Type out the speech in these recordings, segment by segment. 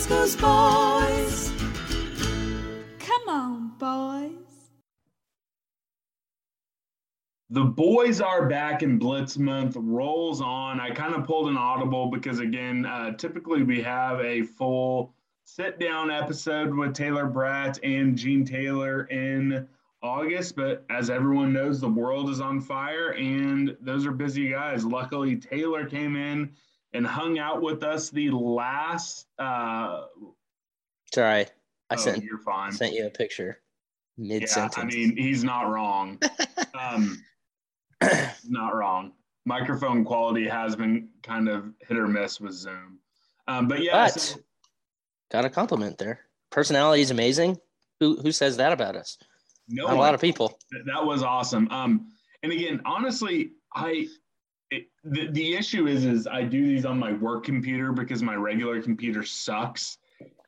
Ooh, boys. Come on, boys. The boys are back and Blitz month rolls on. I kind of pulled an audible because, again, uh, typically we have a full sit down episode with Taylor Braet and Gene Taylor in August. But as everyone knows, the world is on fire and those are busy guys. Luckily, Taylor came in and hung out with us the last. Uh, Sorry, I oh, sent you're fine. sent you a picture mid Yeah, sentence. I mean, he's not wrong. um, not wrong. Microphone quality has been kind of hit or miss with Zoom. Um, but yeah, but so- got a compliment there. Personality is amazing. Who who says that about us? no Not a lot of people. That was awesome. Um, and again, honestly, I the, the issue is is I do these on my work computer because my regular computer sucks.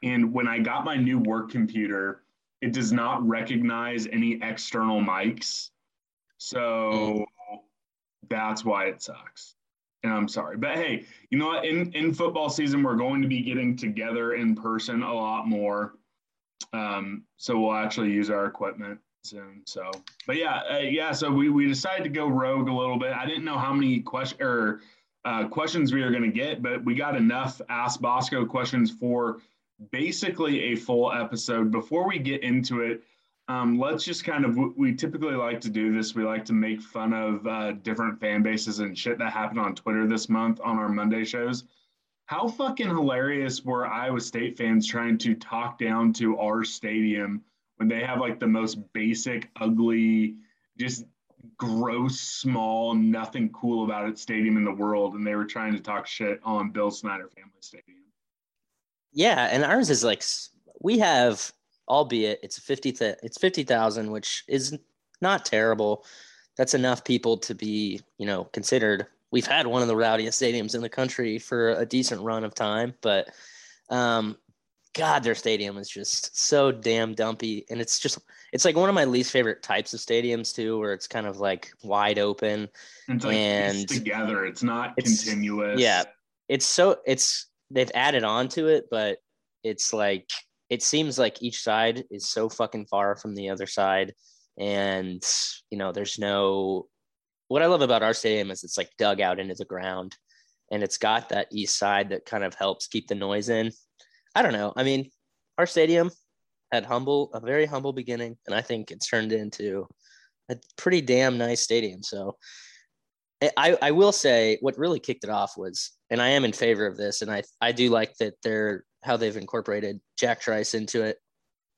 And when I got my new work computer, it does not recognize any external mics. So that's why it sucks. And I'm sorry. But hey, you know what? In in football season, we're going to be getting together in person a lot more. Um, so we'll actually use our equipment soon. So, but yeah, uh, yeah. So we, we decided to go rogue a little bit. I didn't know how many question or uh, questions we were going to get, but we got enough Ask Bosco questions for basically a full episode. Before we get into it, um, let's just kind of we typically like to do this. We like to make fun of uh, different fan bases and shit that happened on Twitter this month on our Monday shows. How fucking hilarious were Iowa State fans trying to talk down to our stadium when they have like the most basic, ugly, just gross, small, nothing cool about it stadium in the world, and they were trying to talk shit on Bill Snyder Family Stadium. Yeah, and ours is like we have, albeit it's fifty. Th- it's fifty thousand, which is not terrible. That's enough people to be, you know, considered. We've had one of the rowdiest stadiums in the country for a decent run of time, but um, God, their stadium is just so damn dumpy, and it's just it's like one of my least favorite types of stadiums too, where it's kind of like wide open. And it's like And together. It's not it's- continuous. yeah. It's so it's they've added on to it, but it's like it seems like each side is so fucking far from the other side, and you know there's no. What I love about our stadium is it's like dug out into the ground, and it's got that east side that kind of helps keep the noise in. I don't know. I mean, our stadium had humble a very humble beginning, and I think it's turned into a pretty damn nice stadium. So I, I will say what really kicked it off was, and I am in favor of this, and I I do like that they're how they've incorporated Jack Trice into it.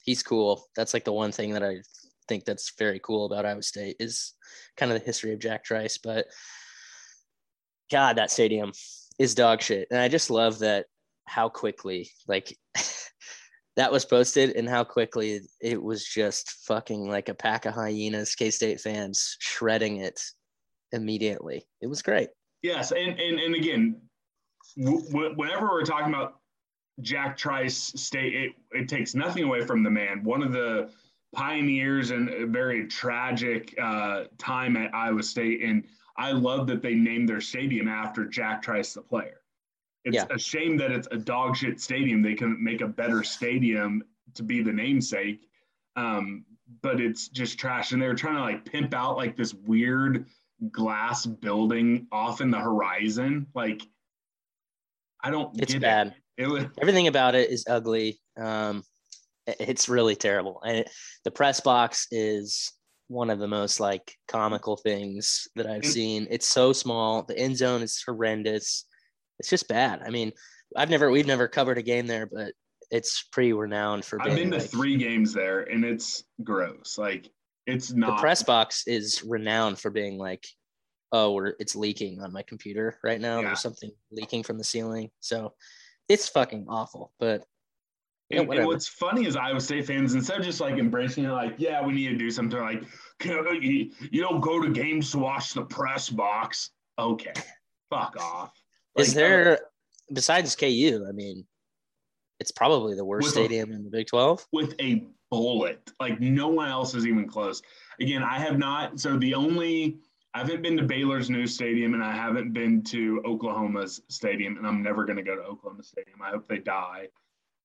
He's cool. That's like the one thing that I think that's very cool about Iowa State is kind of the history of Jack Trice. But God, that stadium is dog shit, and I just love that how quickly like that was posted and how quickly it was just fucking like a pack of hyenas, K State fans shredding it immediately. It was great. Yes, and and, and again, w- whenever we're talking about Jack Trice State, it, it takes nothing away from the man. One of the pioneers and a very tragic uh, time at Iowa State, and I love that they named their stadium after Jack Trice, the player. It's Yeah. a shame that it's a dog shit stadium. They couldn't make a better stadium to be the namesake. Um, but it's just trash. And they were trying to like pimp out like this weird glass building off in the horizon. Like, I don't It's get bad. it. It was Everything about it is ugly. Um, it's really terrible. And it, the press box is one of the most like comical things that I've seen. It's so small. The end zone is horrendous. It's just bad. I mean, I've never, we've never covered a game there, but it's pretty renowned for I've being been to like- three games there and it's gross. Like it's not. the press box is renowned for being like oh we're it's leaking on my computer right now Yeah. there's something leaking from the ceiling so it's fucking awful. But yeah, And, and what's funny is Iowa State fans, instead of just like embracing it, like, yeah, we need to do something, like, you, you don't go to games to watch the press box. Okay, fuck off. Is Like, there besides KU? I mean, it's probably the worst With a- stadium in the Big Twelve. with a bullet. Like no one else is even close. Again, I have not. So the only I haven't been to Baylor's new stadium, and I haven't been to Oklahoma's stadium, and I'm never going to go to Oklahoma Stadium. I hope they die.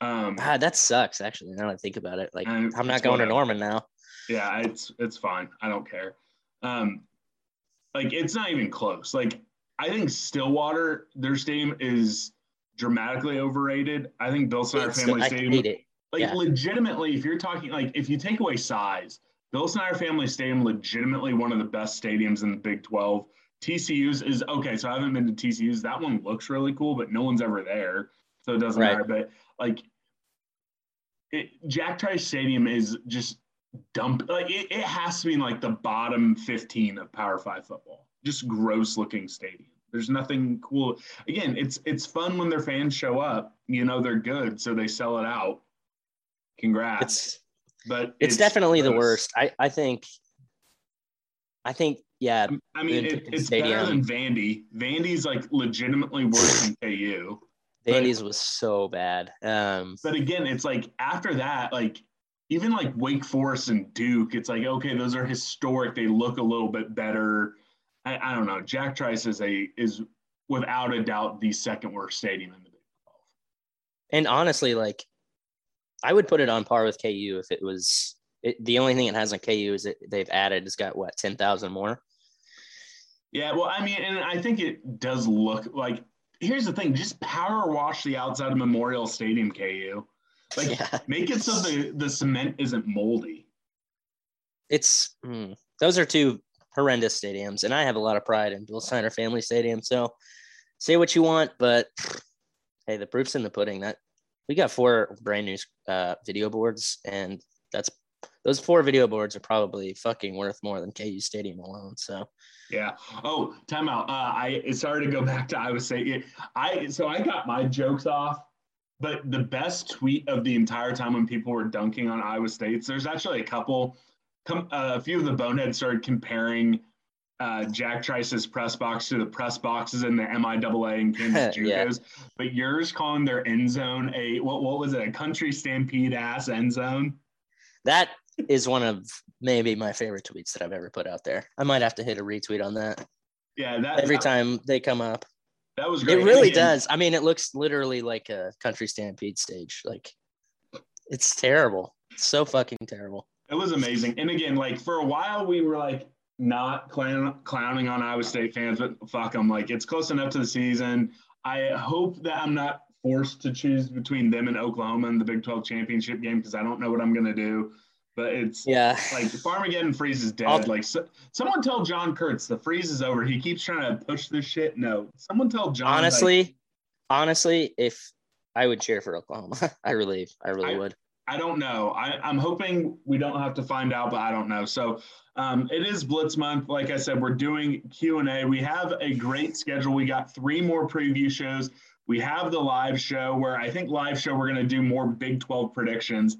Um, that sucks. Actually, now that I think about it, like I'm not going to. Norman now. yeah, it's it's fine. I don't care. Um, like it's not even close. Like I think Stillwater, their stadium is dramatically overrated. I think Bill Snyder It's- Family I Stadium like Yeah. legitimately if you're talking like if you take away size bill snyder family stadium legitimately one of the best stadiums in the big 12 tcu's is okay so i haven't been to tcu's that one looks really cool but no one's ever there so it doesn't Right. matter but like it, jack trice stadium is just dump like it, it has to be in like the bottom 15 of power five football just gross looking stadium there's nothing cool again it's it's fun when their fans show up you know they're good so they sell it out congrats It's but it's, definitely the worst. I I think. I think yeah. i mean it, it's better Stadium. than vandy vandy's like legitimately worse than ku Vandy's was so bad. Um, but again it's like after that like even like wake forest and duke it's like okay those are historic they look a little bit better i, I don't know jack trice is a is without a doubt the second worst stadium in the big 12 and honestly, like, I would put it on par with KU if it was. It, the only thing it has on KU is that they've added. It's got what ten thousand more. Yeah, well, I mean, and I think it does look like. Here's the thing: just power wash the outside of Memorial Stadium, KU. Like, Yeah. make it so the the cement isn't moldy. It's mm, those are two horrendous stadiums, and I have a lot of pride in Bill Snyder Family Stadium. So, say what you want, but hey, the proof's in the pudding. That we got four brand new uh, video boards, and that's those four video boards are probably fucking worth more than KU Stadium alone. So, Yeah. Oh, timeout. Uh, I sorry to go back to Iowa State. I so I got my jokes off, but the best tweet of the entire time when people were dunking on Iowa State's, there's actually a couple. Come, uh, a few of the boneheads started comparing uh, Jack Trice's press box to the press boxes in the MIAA and Kansas Yeah. But yours calling their end zone a what? What was it? A country stampede ass end zone. that is one of maybe my favorite tweets that I've ever put out there. I might have to hit a retweet on that Yeah, that every that, time they come up. that was great. It really Again, does. I mean, it looks literally like a country stampede stage. Like it's terrible. It's so fucking terrible. It was amazing. And again, like for a while, we were like not clown- clowning on Iowa State fans, but fuck them. Like it's close enough to the season. I hope that I'm not forced to choose between them and Oklahoma in the Big 12 championship game because I don't know what I'm going to do. But it's Yeah. like Farmageddon freeze is dead. I'll- like so, someone tell John Kurtz the freeze is over. He keeps trying to push this shit. No, someone tell John. like, honestly, honestly, if I would cheer for Oklahoma, I really, I really I- would. I don't know. I, I'm hoping we don't have to find out, but I don't know. So um, it is Blitz month. Like I said, we're doing Q and A. We have a great schedule. We got three more preview shows. We have the live show where I think live show we're going to do more Big 12 predictions.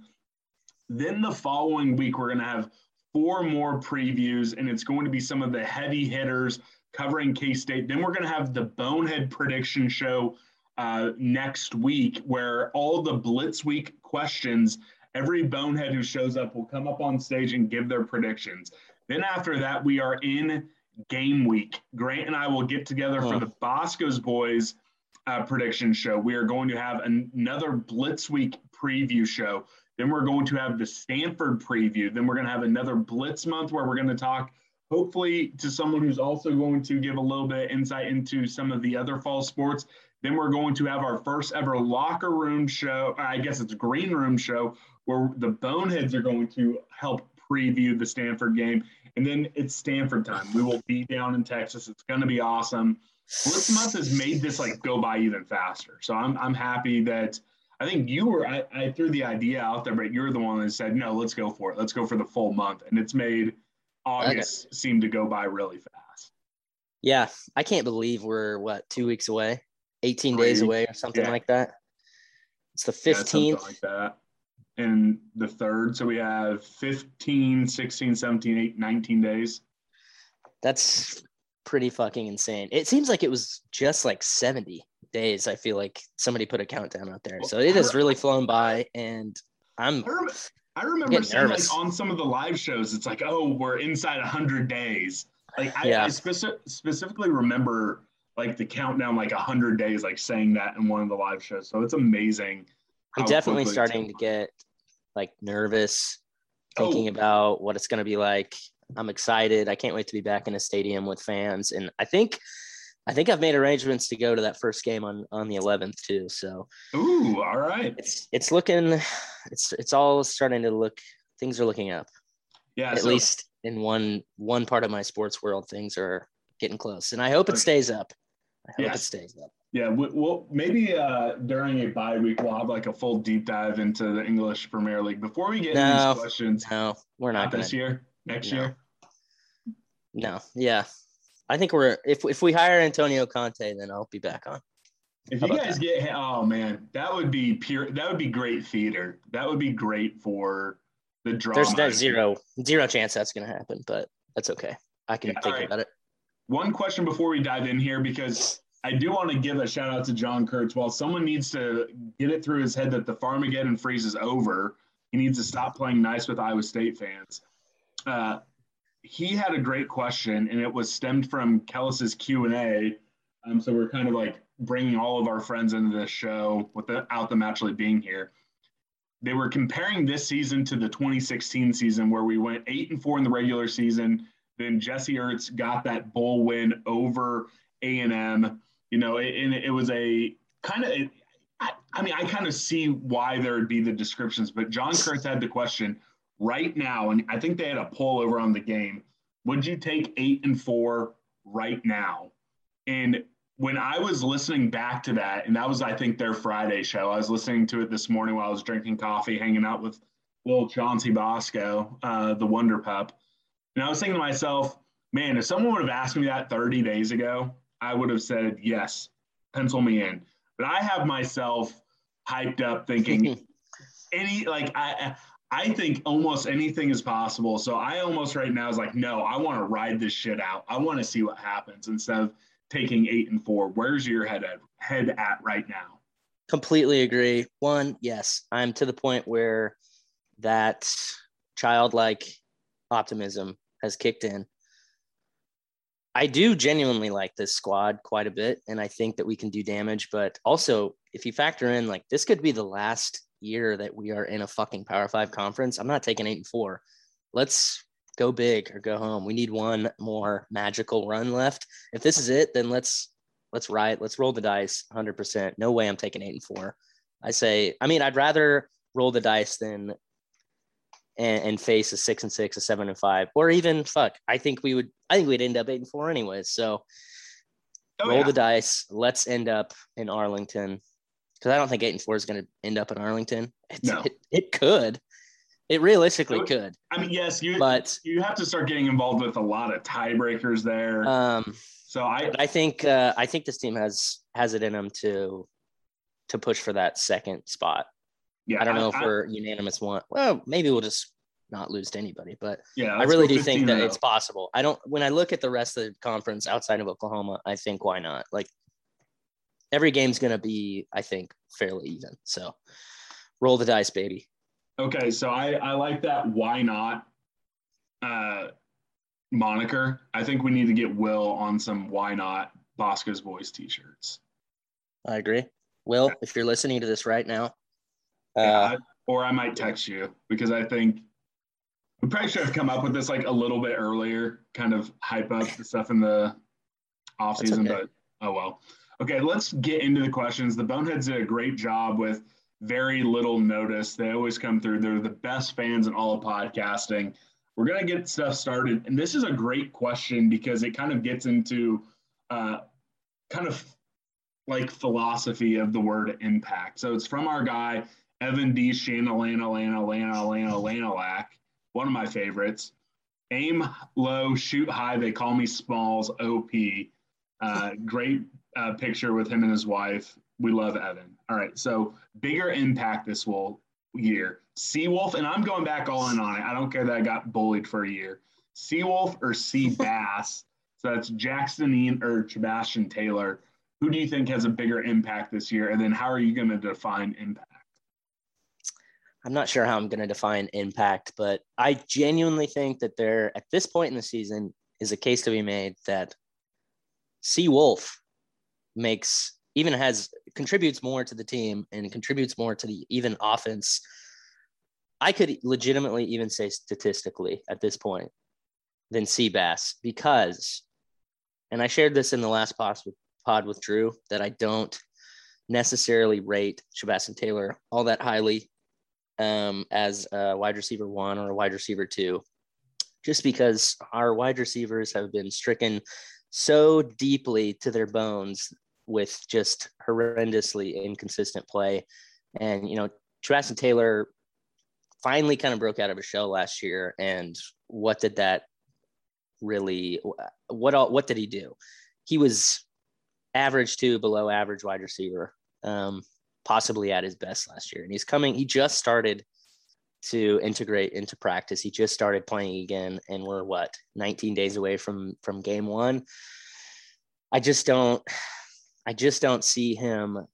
Then the following week we're going to have four more previews, and it's going to be some of the heavy hitters covering K State. Then we're going to have the Bonehead prediction show uh, next week, where all the Blitz Week questions, every bonehead who shows up will come up on stage and give their predictions. Then after that, we are in game week. Grant and I will get together for the Bosco's Boys uh, prediction show. We are going to have an- another Blitz Week preview show. Then we're going to have the Stanford preview. Then we're going to have another Blitz month where we're going to talk, hopefully, to someone who's also going to give a little bit of insight into some of the other fall sports. Then we're going to have our first ever locker room show. I guess it's green room show where the boneheads are going to help preview the Stanford game. And then it's Stanford time. We will be down in Texas. It's going to be awesome. Blitz month has made this like go by even faster. So I'm I'm happy that I think you were I, I threw the idea out there, but you're the one that said no, let's go for it. Let's go for the full month, and it's made August seem to go by really fast. Yeah, I can't believe we're what two weeks away, eighteen days away, or something Yeah. like that. It's the Yeah, 15th. like that. And the third, so we have 15, 16, 17, 8, 19 days. That's pretty fucking insane. It seems like it was just like 70 days. I feel like somebody put a countdown out there. So it has really flown by and I'm I remember, I remember getting seeing nervous. like on some of the live shows, it's like, oh, we're inside 100 days. Like I, Yeah. I speci- specifically remember like the countdown, like 100 days, like saying that in one of the live shows. So it's amazing. I'm definitely starting to get like nervous Oh. thinking about what it's going to be like. I'm excited. I can't wait to be back in a stadium with fans and I think I think I've made arrangements to go to that first game on on the 11th too. So Ooh, all right. it's it's looking it's it's all starting to look things are looking up. Yeah. At so- least in one one part of my sports world things are getting close and I hope it stays up. I hope it Yes. stays up. Yeah, well, maybe uh, during a bye week we'll have like a full deep dive into the English Premier League. Before we get into these questions, No, we're not not going this year, next No. year. No, yeah. I think we're if if we hire Antonio Conte, then I'll be back on. If How you guys that? get, oh man, that would be pure. That would be great theater. That would be great for the drama. There's no zero zero chance that's gonna happen, but that's okay. I can Yeah, think alright. about it. One question before we dive in here, because I do want to give a shout out to John Kurtz. While someone needs to get it through his head that the Farmageddon freeze is over, he needs to stop playing nice with Iowa State fans. Uh, he had a great question, and it was stemmed from Kellis's Q and A. Um, so we're kind of like bringing all of our friends into this show without them actually being here. They were comparing this season to the 2016 season, where we went eight and four in the regular season. Then Jesse Ertz got that bowl win over A and M. You know, and it, it was a kind of. I, I mean, I kind of see why there would be the descriptions, but John Kurtz had the question right now, and I think they had a poll over on the game. Would you take eight and four right now? And when I was listening back to that, and that was, I think, their Friday show, I was listening to it this morning while I was drinking coffee, hanging out with little Chauncey Bosco, uh, the Wonder Pup. And I was thinking to myself, man, if someone would have asked me that 30 days ago, I would have said, yes, pencil me in. But I have myself hyped up thinking any, like, I, I think almost anything is possible. So I almost right now is like, no, I want to ride this shit out. I want to see what happens instead of taking eight and four. Where's your head at, head at right now? Completely agree. One, yes, I'm to the point where that childlike optimism has kicked in. I do genuinely like this squad quite a bit, and I think that we can do damage. But also, if you factor in like this could be the last year that we are in a fucking Power Five conference, I'm not taking eight and four. Let's go big or go home. We need one more magical run left. If this is it, then let's let's ride. Let's roll the dice. 100. percent No way I'm taking eight and four. I say. I mean, I'd rather roll the dice than and, and face a six and six, a seven and five, or even fuck. I think we would. I think we'd end up eight and four anyways. So Oh, roll yeah. the dice. Let's end up in Arlington because I don't think eight and four is going to end up in Arlington. It's, No. it, it could. It realistically It could, I mean, yes, you but you have to start getting involved with a lot of tiebreakers there. um, so I, I think uh, I think this team has has it in them to to push for that second spot. Yeah, I don't know if I, we're unanimous one. Well, maybe we'll just not lose to anybody, but yeah, I really do think that it's possible. I don't when I look at the rest of the conference outside of Oklahoma, I think why not? Like every game's gonna be, I think, fairly even. So roll the dice, baby. Okay, so I I like that. Why not? Uh, moniker. I think we need to get Will on some why not Bosco's Boys t-shirts. I agree. Will, if you're listening to this right now, uh, Yeah, or I might text you because I think we probably should have come up with this like a little bit earlier, kind of hype up the stuff in the off season, okay. but oh well. Okay, let's get into the questions. The Boneheads did a great job with very little notice. They always come through. They're the best fans in all of podcasting. We're gonna get stuff started, and this is a great question because it kind of gets into uh, kind of like philosophy of the word impact. So it's from our guy Evan D. Shanalana Lana Lana Lana Lanalack, one of my favorites. Aim low, shoot high. They call me Smalls. OP. Uh, great uh, picture with him and his wife. We love Evan. All right. So bigger impact this will year. Seawolf, and I'm going back all in on it. I don't care that I got bullied for a year. Seawolf or Sea Bass. so that's Jax Dineen or Chabastin Taylor. Who do you think has a bigger impact this year? And then how are you going to define impact? I'm not sure how I'm going to define impact, but I genuinely think that there, at this point in the season, is a case to be made that Sea Wolf makes even has contributes more to the team and contributes more to the even offense. I could legitimately even say statistically at this point than Seabass because, and I shared this in the last pod with, pod with Drew that I don't necessarily rate Chabastin Taylor all that highly um, as a wide receiver one or a wide receiver two, just because our wide receivers have been stricken so deeply to their bones with just horrendously inconsistent play. And, you know, Chabastin Taylor finally kind of broke out of a shell last year. And what did that really, what all, what did he do? He was average to below average wide receiver. Um, possibly at his best last year. And he's coming, he just started to integrate into practice. He just started playing again, and we're what 19 days away from from game one. I just don't, I just don't see him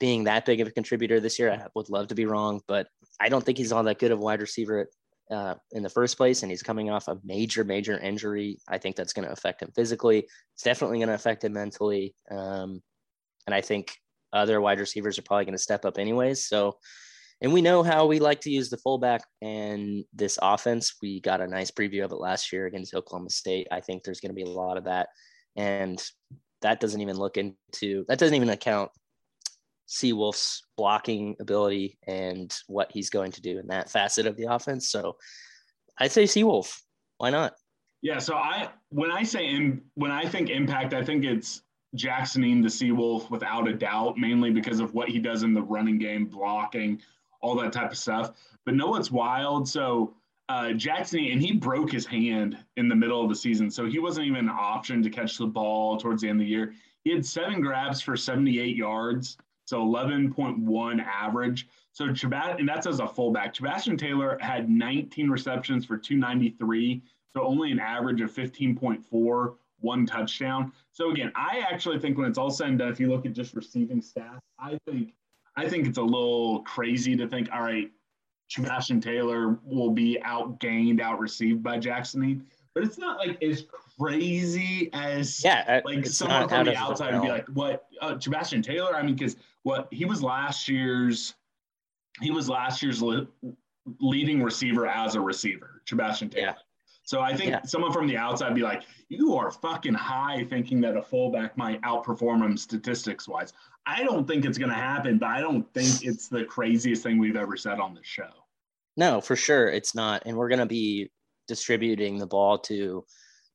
being that big of a contributor this year. I would love to be wrong, but I don't think he's all that good of a wide receiver uh, in the first place. And he's coming off a major, major injury. I think that's going to affect him physically. It's definitely going to affect him mentally. Um, and I think other wide receivers are probably going to step up anyways. So, and we know how we like to use the fullback and this offense. We got a nice preview of it last year against Oklahoma State. I think there's going to be a lot of that. And that doesn't even look into, that doesn't even account Seawolf's blocking ability and what he's going to do in that facet of the offense. So I'd say Seawolf. Why not? Yeah. So I, when I say, in, when I think impact, I think it's Jax Dineen the Seawolf without a doubt, mainly because of what he does in the running game, blocking, all that type of stuff. But know what's wild? So uh, Jackson, and he broke his hand in the middle of the season, so he wasn't even an option to catch the ball towards the end of the year. He had seven grabs for 78 yards, so 11.1 average. So Chabat, and that's as a fullback. Chabastin Taylor had 19 receptions for 293, so only an average of 15.4 one touchdown. So again, I actually think when it's all said and done, if you look at just receiving stats, I think I think it's a little crazy to think, all right, Chabastin Taylor will be outgained, outreceived by Jackson. But it's not like as crazy as yeah, like someone from the outside would be like, what uh, Chabastin Taylor? I mean, because what he was last year's he was last year's leading receiver as a receiver, Chabastin Taylor. Yeah. So I think yeah. someone from the outside be like, you are fucking high thinking that a fullback might outperform him statistics wise. I don't think it's going to happen, but I don't think it's the craziest thing we've ever said on the show. No, for sure. It's not. And we're going to be distributing the ball to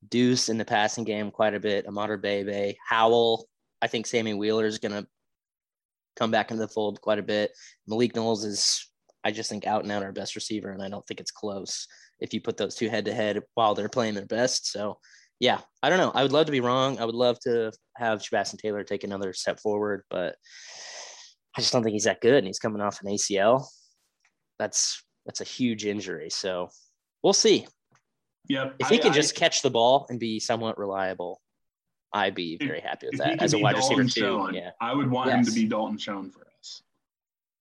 Deuce in the passing game quite a bit, Imatorbhebhe, Bebe, Howell. I think Sammy Wheeler is going to come back into the fold quite a bit. Malik Knowles is, I just think, out and out our best receiver, and I don't think it's close if you put those two head to head while they're playing their best. So, yeah, I don't know. I would love to be wrong. I would love to have Chabastin Taylor take another step forward, but I just don't think he's that good. And he's coming off an ACL. That's that's a huge injury. So we'll see. Yep. If he I, can I, just catch the ball and be somewhat reliable, I'd be very happy with that as a wide Dalton receiver too. Yeah. I would want yes. him to be Dalton Schoen for us.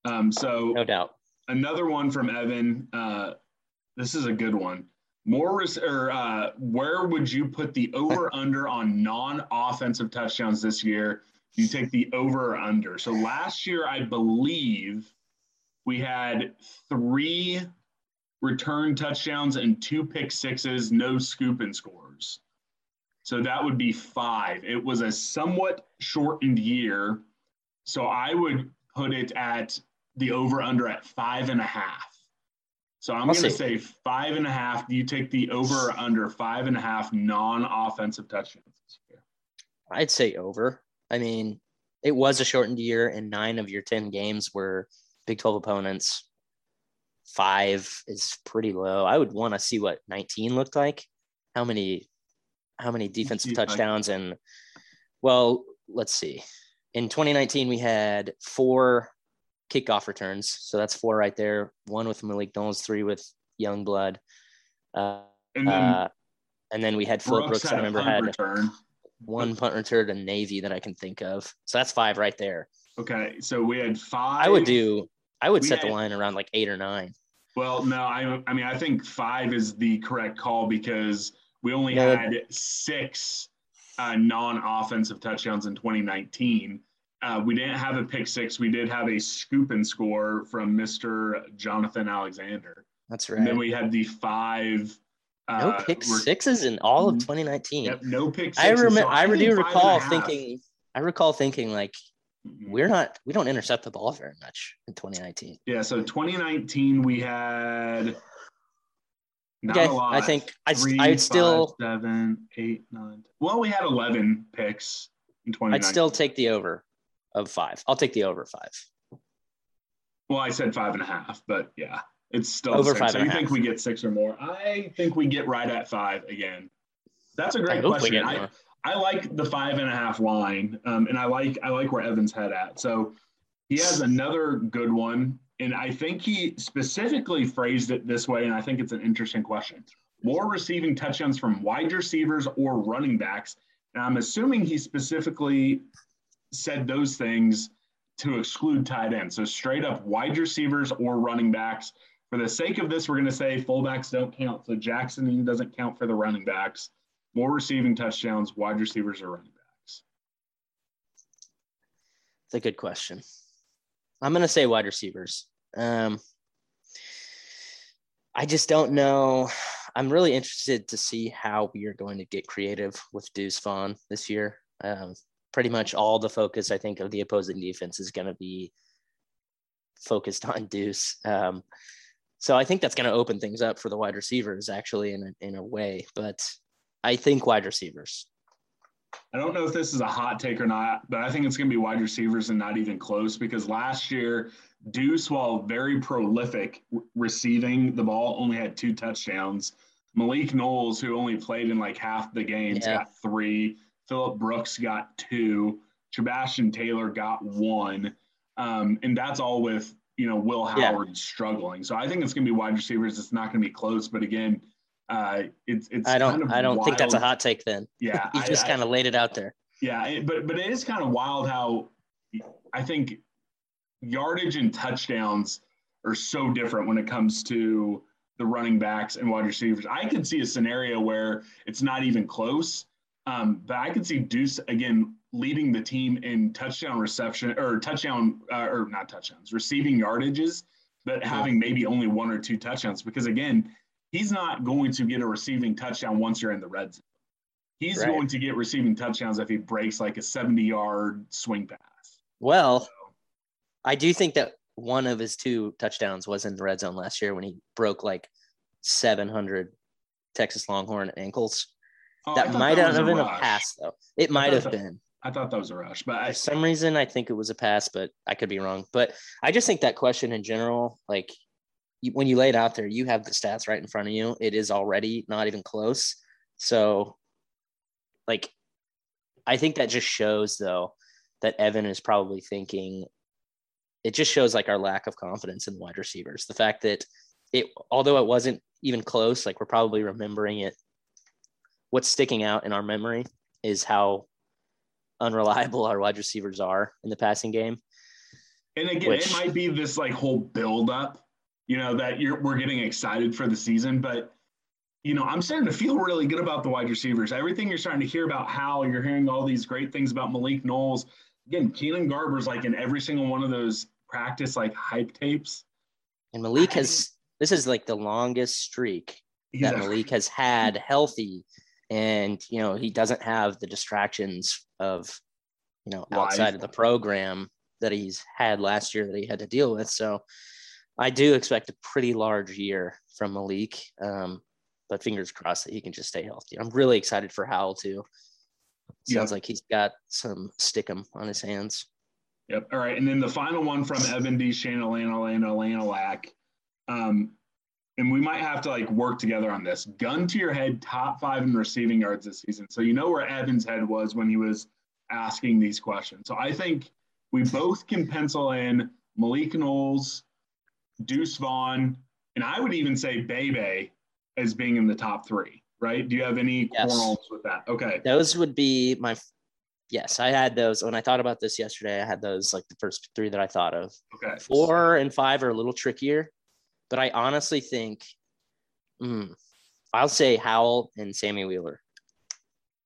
Um, so no doubt. Another one from Evan. Uh, this is a good one. More or uh, where would you put the over under on non offensive touchdowns this year? You take the over or under. So last year, I believe we had three return touchdowns and two pick sixes, no scoop and scores. So that would be five. It was a somewhat shortened year. So I would put it at the over under at five and a half. So I'm going to say five and a half. Do you take the over or under five and a half non-offensive touchdowns this year? I'd say over. I mean, it was a shortened year, and nine of your ten games were Big 12 opponents. Five is pretty low. I would want to see what 19 looked like. How many, how many defensive touchdowns and, well, let's see. in 2019 we had four kickoff returns, so that's four right there. One with Malik Knowles, three with Youngblood, uh, And then uh, and then we had Phillip Brooks, Brooks. I remember had return. one punt return to Navy that I can think of. So that's five right there. Okay, so we had five. I would do. I would We set the line around like eight or nine. Well, no, I, I mean, I think five is the correct call because we only No. had six uh, non-offensive touchdowns in 2019. Uh, we didn't have a pick six. We did have a scoop and score from Mr. Jonathan Alexander. That's right. And then we had the five. No uh, pick sixes in all of 2019. Yep, no pick I sixes. remember. So I, think do five and a recall thinking. I recall thinking like Mhm. we're not. We don't intercept the ball very much in 2019. Yeah, so 2019 we had not Okay, a lot. I think I Three, I'd five, still seven, eight, nine. Well, we had 11 picks in 2019. I'd still take the over of five. I'll take the over five. Well, I said five and a half, but yeah, it's still Over same. five So you think half. we get six or more? I think we get right at five again. That's a great we question. I. I like the five and a half line, um, and I like I like where Evans head at. So he has another good one, and I think he specifically phrased it this way, and I think it's an interesting question. More receiving touchdowns from wide receivers or running backs, and I'm assuming he specifically said those things to exclude tight ends. So straight up wide receivers or running backs. For the sake of this, we're going to say fullbacks don't count. So Jackson doesn't count for the running backs more receiving touchdowns, wide receivers or running backs? It's a good question. I'm gonna say wide receivers. Um, I just don't know. I'm really interested to see how we are going to get creative with Deuce Vaughn this year. Um, pretty much all the focus, I think, of the opposing defense is going to be focused on Deuce. Um, so I think that's going to open things up for the wide receivers, actually, in a, in a way. But I think wide receivers. I don't know if this is a hot take or not, but I think it's going to be wide receivers and not even close because last year, Deuce, while very prolific receiving the ball, only had two touchdowns. Malik Knowles, who only played in like half the games, Yeah. got three. Phillip Brooks got two. Chabastin Taylor got one. Um, and that's all with, you know, Will Yeah. Howard struggling. So I think it's going to be wide receivers. It's not going to be close. But again, uh, it's, it's I don't. kind of I don't think that's a hot take. Then Yeah. you just kind of laid it out there. yeah, it, but but it is kind of wild how I think yardage and touchdowns are so different when it comes to the running backs and wide receivers. I could see a scenario where it's not even close, um, but I could see Deuce again leading the team in touchdown reception or touchdown uh, or not touchdowns, receiving yardages, but having maybe only one or two touchdowns because again, he's not going to get a receiving touchdown once you're in the red zone. He's Right. going to get receiving touchdowns if he breaks like a 70 yard swing pass. Well, I do think that one of his two touchdowns was in the red zone last year when he broke like 700 Texas Longhorn ankles. Oh, that might that have been a pass, though. It might have that- been. I thought that was a rush, but I, For some reason, I think it was a pass, but I could be wrong. But I just think that question in general, like you, when you lay it out there, you have the stats right in front of you. It is already not even close. So, like, I think that just shows, though, that Evan is probably thinking. It just shows like our lack of confidence in wide receivers. The fact that it, although it wasn't even close, like we're probably remembering it. What's sticking out in our memory is how unreliable our wide receivers are in the passing game. and again, which- it might be this like whole build up, you know, that you're we're getting excited for the season, but you know, I'm starting to feel really good about the wide receivers. Everything you're starting to hear about Hal, you're hearing all these great things about Malik Knowles. Again, Keenan Garber's like in every single one of those practice like hype tapes. And Malik has this is like the longest streak that a- Malik has had healthy. And you know, he doesn't have the distractions of you know outside Life. of the program that he's had last year that he had to deal with. So I do expect a pretty large year from Malik. Um, but fingers crossed that he can just stay healthy. I'm really excited for Howell too. Sounds Yep. like he's got some stickum on his hands. Yep. All right. And then the final one from Evan D. Shane Elena Elena Elena Um, and we might have to like work together on this. Gun to your head, top five in receiving yards this season. So you know where Evan's head was when he was asking these questions. So I think we both can pencil in Malik Knowles, Deuce Vaughn, and I would even say Bebe as being in the top three, right? Do you have any Yes. quarrels with that? Okay. Those would be my. Yes, I had those when I thought about this yesterday. I had those like the first three that I thought of. Okay. Four and five are a little trickier, but I honestly think mm, I'll say Howell and Sammy Wheeler.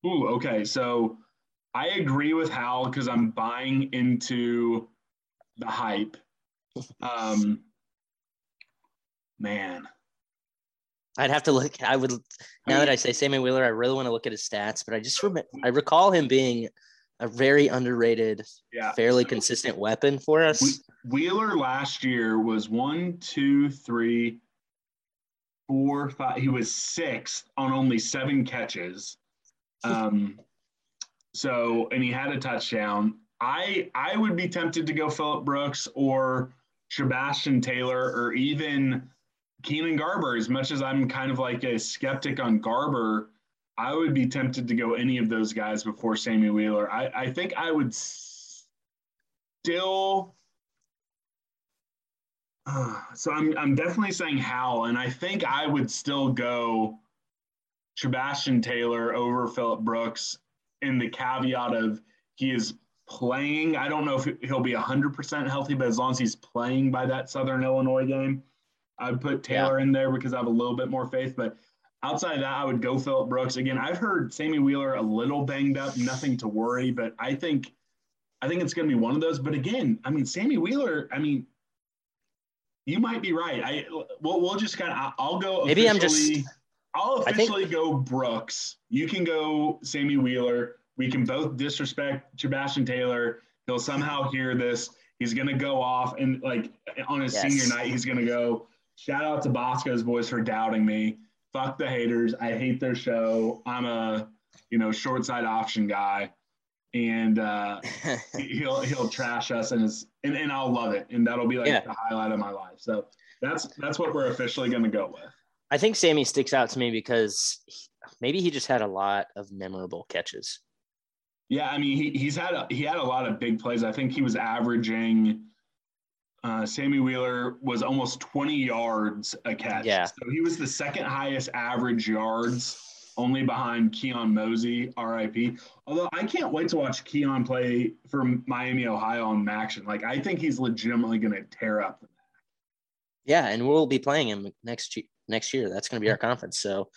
Ooh, okay. So I agree with Hal because I'm buying into the hype. Um, man, I'd have to look. I would now that I say Sammy Wheeler, I really want to look at his stats, but I just rem- I recall him being a very underrated, yeah. fairly So consistent weapon for us. Wheeler last year was one, two, three, four, five. He was sixth on only seven catches. Um, so and he had a touchdown. I I would be tempted to go Phillip Brooks or Chabastin Taylor or even Keenan Garber. As much as I'm kind of like a skeptic on Garber, I would be tempted to go any of those guys before Sammy Wheeler. I, I think I would still. Uh, so I'm I'm definitely saying Hal, and I think I would still go Chabastin Taylor over Phillip Brooks in the caveat of he is playing. I don't know if he'll be 100% healthy, but as long as he's playing by that Southern Illinois game, I'd put Taylor in there because I have a little bit more faith. But outside of that, I would go Phillip Brooks. Again, I've heard Sammy Wheeler a little banged up, nothing to worry, but I think I think it's going to be one of those. But again, I mean, Sammy Wheeler, I mean, you might be right. I we'll, we'll just kind of I'll go. Maybe I'm just- officially- I'll I think- officially go Brooks. You can go Sammy Wheeler. We can both disrespect Chabastin Taylor. He'll somehow hear this. He's gonna go off and like on his Yes. senior night, he's gonna go. Shout out to Bosco's boys for doubting me. Fuck the haters. I hate their show. I'm a you know short side option guy, and uh, he'll he'll trash us and his and, and I'll love it and that'll be like Yeah. the highlight of my life. So that's that's what we're officially gonna go with. I think Sammy sticks out to me because he- maybe he just had a lot of memorable catches. Yeah, I mean he he's had a, he had a lot of big plays. I think he was averaging. Uh, Sammy Wheeler was almost 20 yards a catch. Yeah. So he was the second highest average yards, only behind Keon Mosey, RIP. Although I can't wait to watch Keon play for Miami, Ohio on action. Like I think he's legitimately going to tear up. the Yeah, and we'll be playing him next year. Next year, that's going to be our conference, so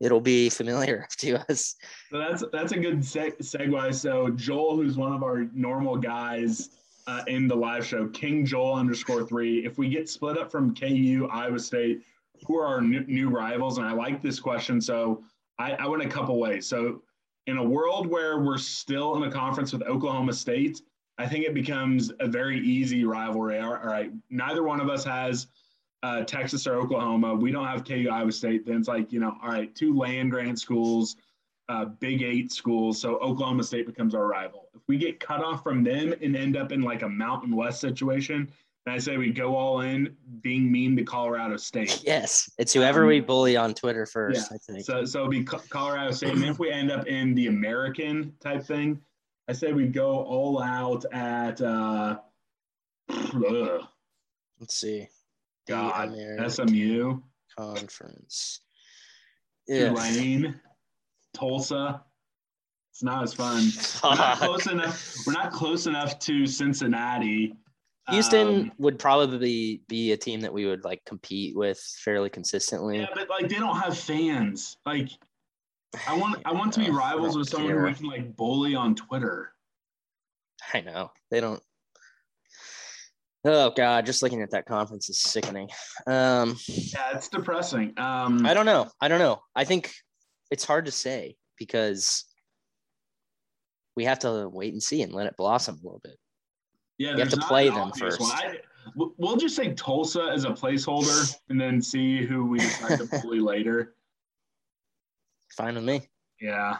it'll be familiar to us. So that's that's a good seg- segue. So Joel, who's one of our normal guys uh, in the live show, King Joel underscore three. If we get split up from KU, Iowa State, who are our new, new rivals? And I like this question. So I, I went a couple ways. So in a world where we're still in a conference with Oklahoma State, I think it becomes a very easy rivalry. All right, neither one of us has uh, Texas or Oklahoma. We don't have KU Iowa State. Then it's like you know, all right, two land grant schools uh, Big Eight schools. So Oklahoma State becomes our rival. If we get cut off from them and end up in like a Mountain West situation, then I say we go all in, being mean to Colorado State. Yes, it's whoever we bully on Twitter first. I think. So so it'll be Colorado State. And if we end up in the American type thing, I say we go all out at uh, ugh, Let's see. God SMU, Conference. Yeah. Tulane, Tulsa. It's not as fun. We're not close enough. We're not close enough to Cincinnati. Houston Um, would probably be a team that we would like compete with fairly consistently. yeah, but like they don't have fans. Like I want, I want to be rivals with someone who care. we can like bully on Twitter. I know they don't. Oh god, just looking at that conference is sickening. Um, Yeah, it's depressing. Um, I don't know. I don't know. I think it's hard to say because we have to wait and see and let it blossom a little bit. yeah, we have to play them first. I, we'll- just say Tulsa as a placeholder, and then see who we decide to bully later. Fine with me. Yeah.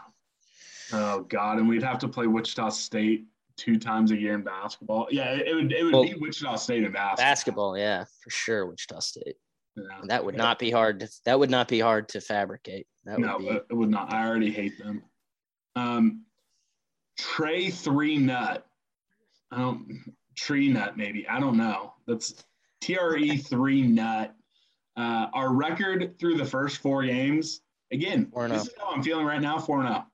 Oh God, and we'd have to play Wichita State two times a year in basketball. Yeah, it, it would. It would Well, be Wichita State in basketball. Basketball, yeah, for sure. Wichita State. Yeah. That would not be hard. To, that would not be hard to fabricate. That would no, be. it would not. I already hate them. Um, Trey Three Nut. I don't tree nut maybe. I don't know. That's TRE Three Nut. Uh, our record through the first four games. Again, Four this oh. is how I'm feeling right now. Four and zero.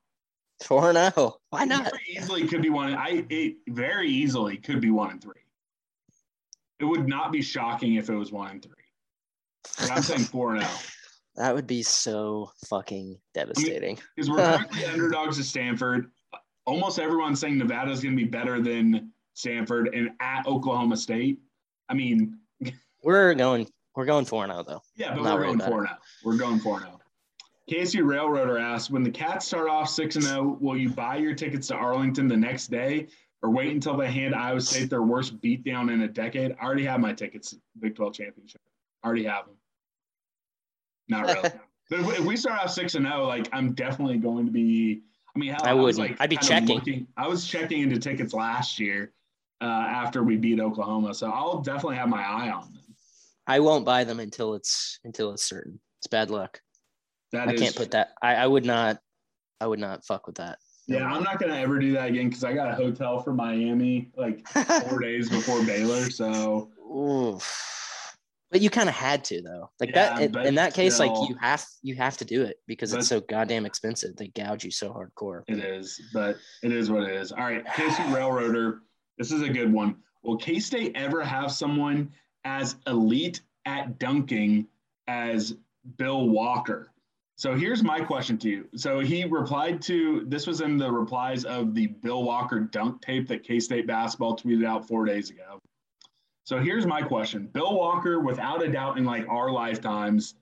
Four and oh. Why not? Very easily could be one. I it very easily could be one and three. It would not be shocking if it was one and three. I'm saying four and zero oh. That would be so fucking devastating. because we're currently underdogs to Stanford. Almost everyone's saying Nevada's going to be better than Stanford and at Oklahoma State. I mean, We're going. We're going four and zero though. yeah, but Not we're going four now. Oh. We're going four now. KSU Railroader asks, when the Cats start off six and zero, will you buy your tickets to Arlington the next day, or wait until they hand Iowa State their worst beatdown in a decade? I already have my tickets, Big Twelve championship. I already have them. Not really. but if, we start off six and zero, like I'm definitely going to be. I mean, hell, I was, wouldn't. like I'd be checking. looking- I was checking into tickets last year uh, after we beat Oklahoma, so I'll definitely have my eye on them. I won't buy them until it's until it's certain. It's bad luck. That I is- can't put that. I, I would not. I would not fuck with that. Yeah, I'm not gonna ever do that again because I got a hotel for Miami like four days before Baylor. So Oof. But you kind of had to though. Like Yeah, that. In that case, like you have you have to do it because it's so goddamn expensive. They gouge you so hardcore. it is, but it is what it is. All right, KC Railroader. This is a good one. Will K State ever have someone as elite at dunking as Bill Walker? So here's my question to you. So he replied to this was in the replies of the Bill Walker dunk tape that K State basketball tweeted out four days ago. So here's my question. Bill Walker, without a doubt, in like our lifetimes,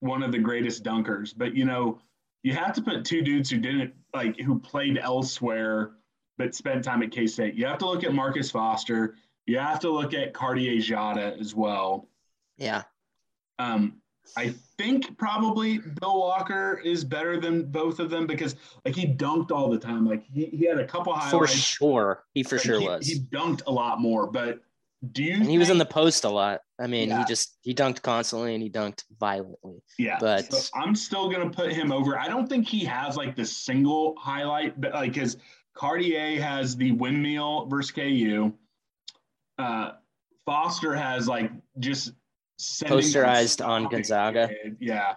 one of the greatest dunkers. But you know, you have to put two dudes who didn't like who played elsewhere but spent time at K State. You have to look at Marcus Foster. You have to look at Cartier Diarra as well. Yeah. Um, I think probably Bill Walker is better than both of them because like he dunked all the time. Like he, he had a couple highlights. For sure. He for Like, sure he, was. He dunked a lot more, but do you? and he was in the post a lot. I mean, Yeah. he just he dunked constantly and he dunked violently. yeah. but- so I'm still gonna put him over. I don't think he has like the single highlight, but like his Cartier has the windmill versus KU. Uh, Foster has like just Posterized on Gonzaga. Yeah.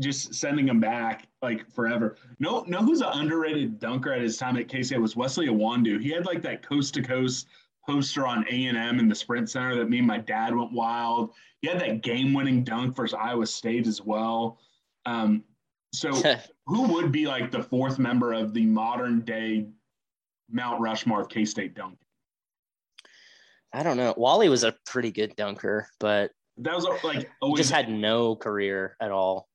Just sending him back like forever. No, know who's an underrated dunker at his time at KC was Wesley Iwundu. He had like that coast to coast poster on A and M in the Sprint Center that me and my dad went wild. He had that game winning dunk versus Iowa State as well. Um, so who would be like the fourth member of the modern day Mount Rushmore of K State dunk? I don't know. Wally was a pretty good dunker, but That was like he always just had no career at all.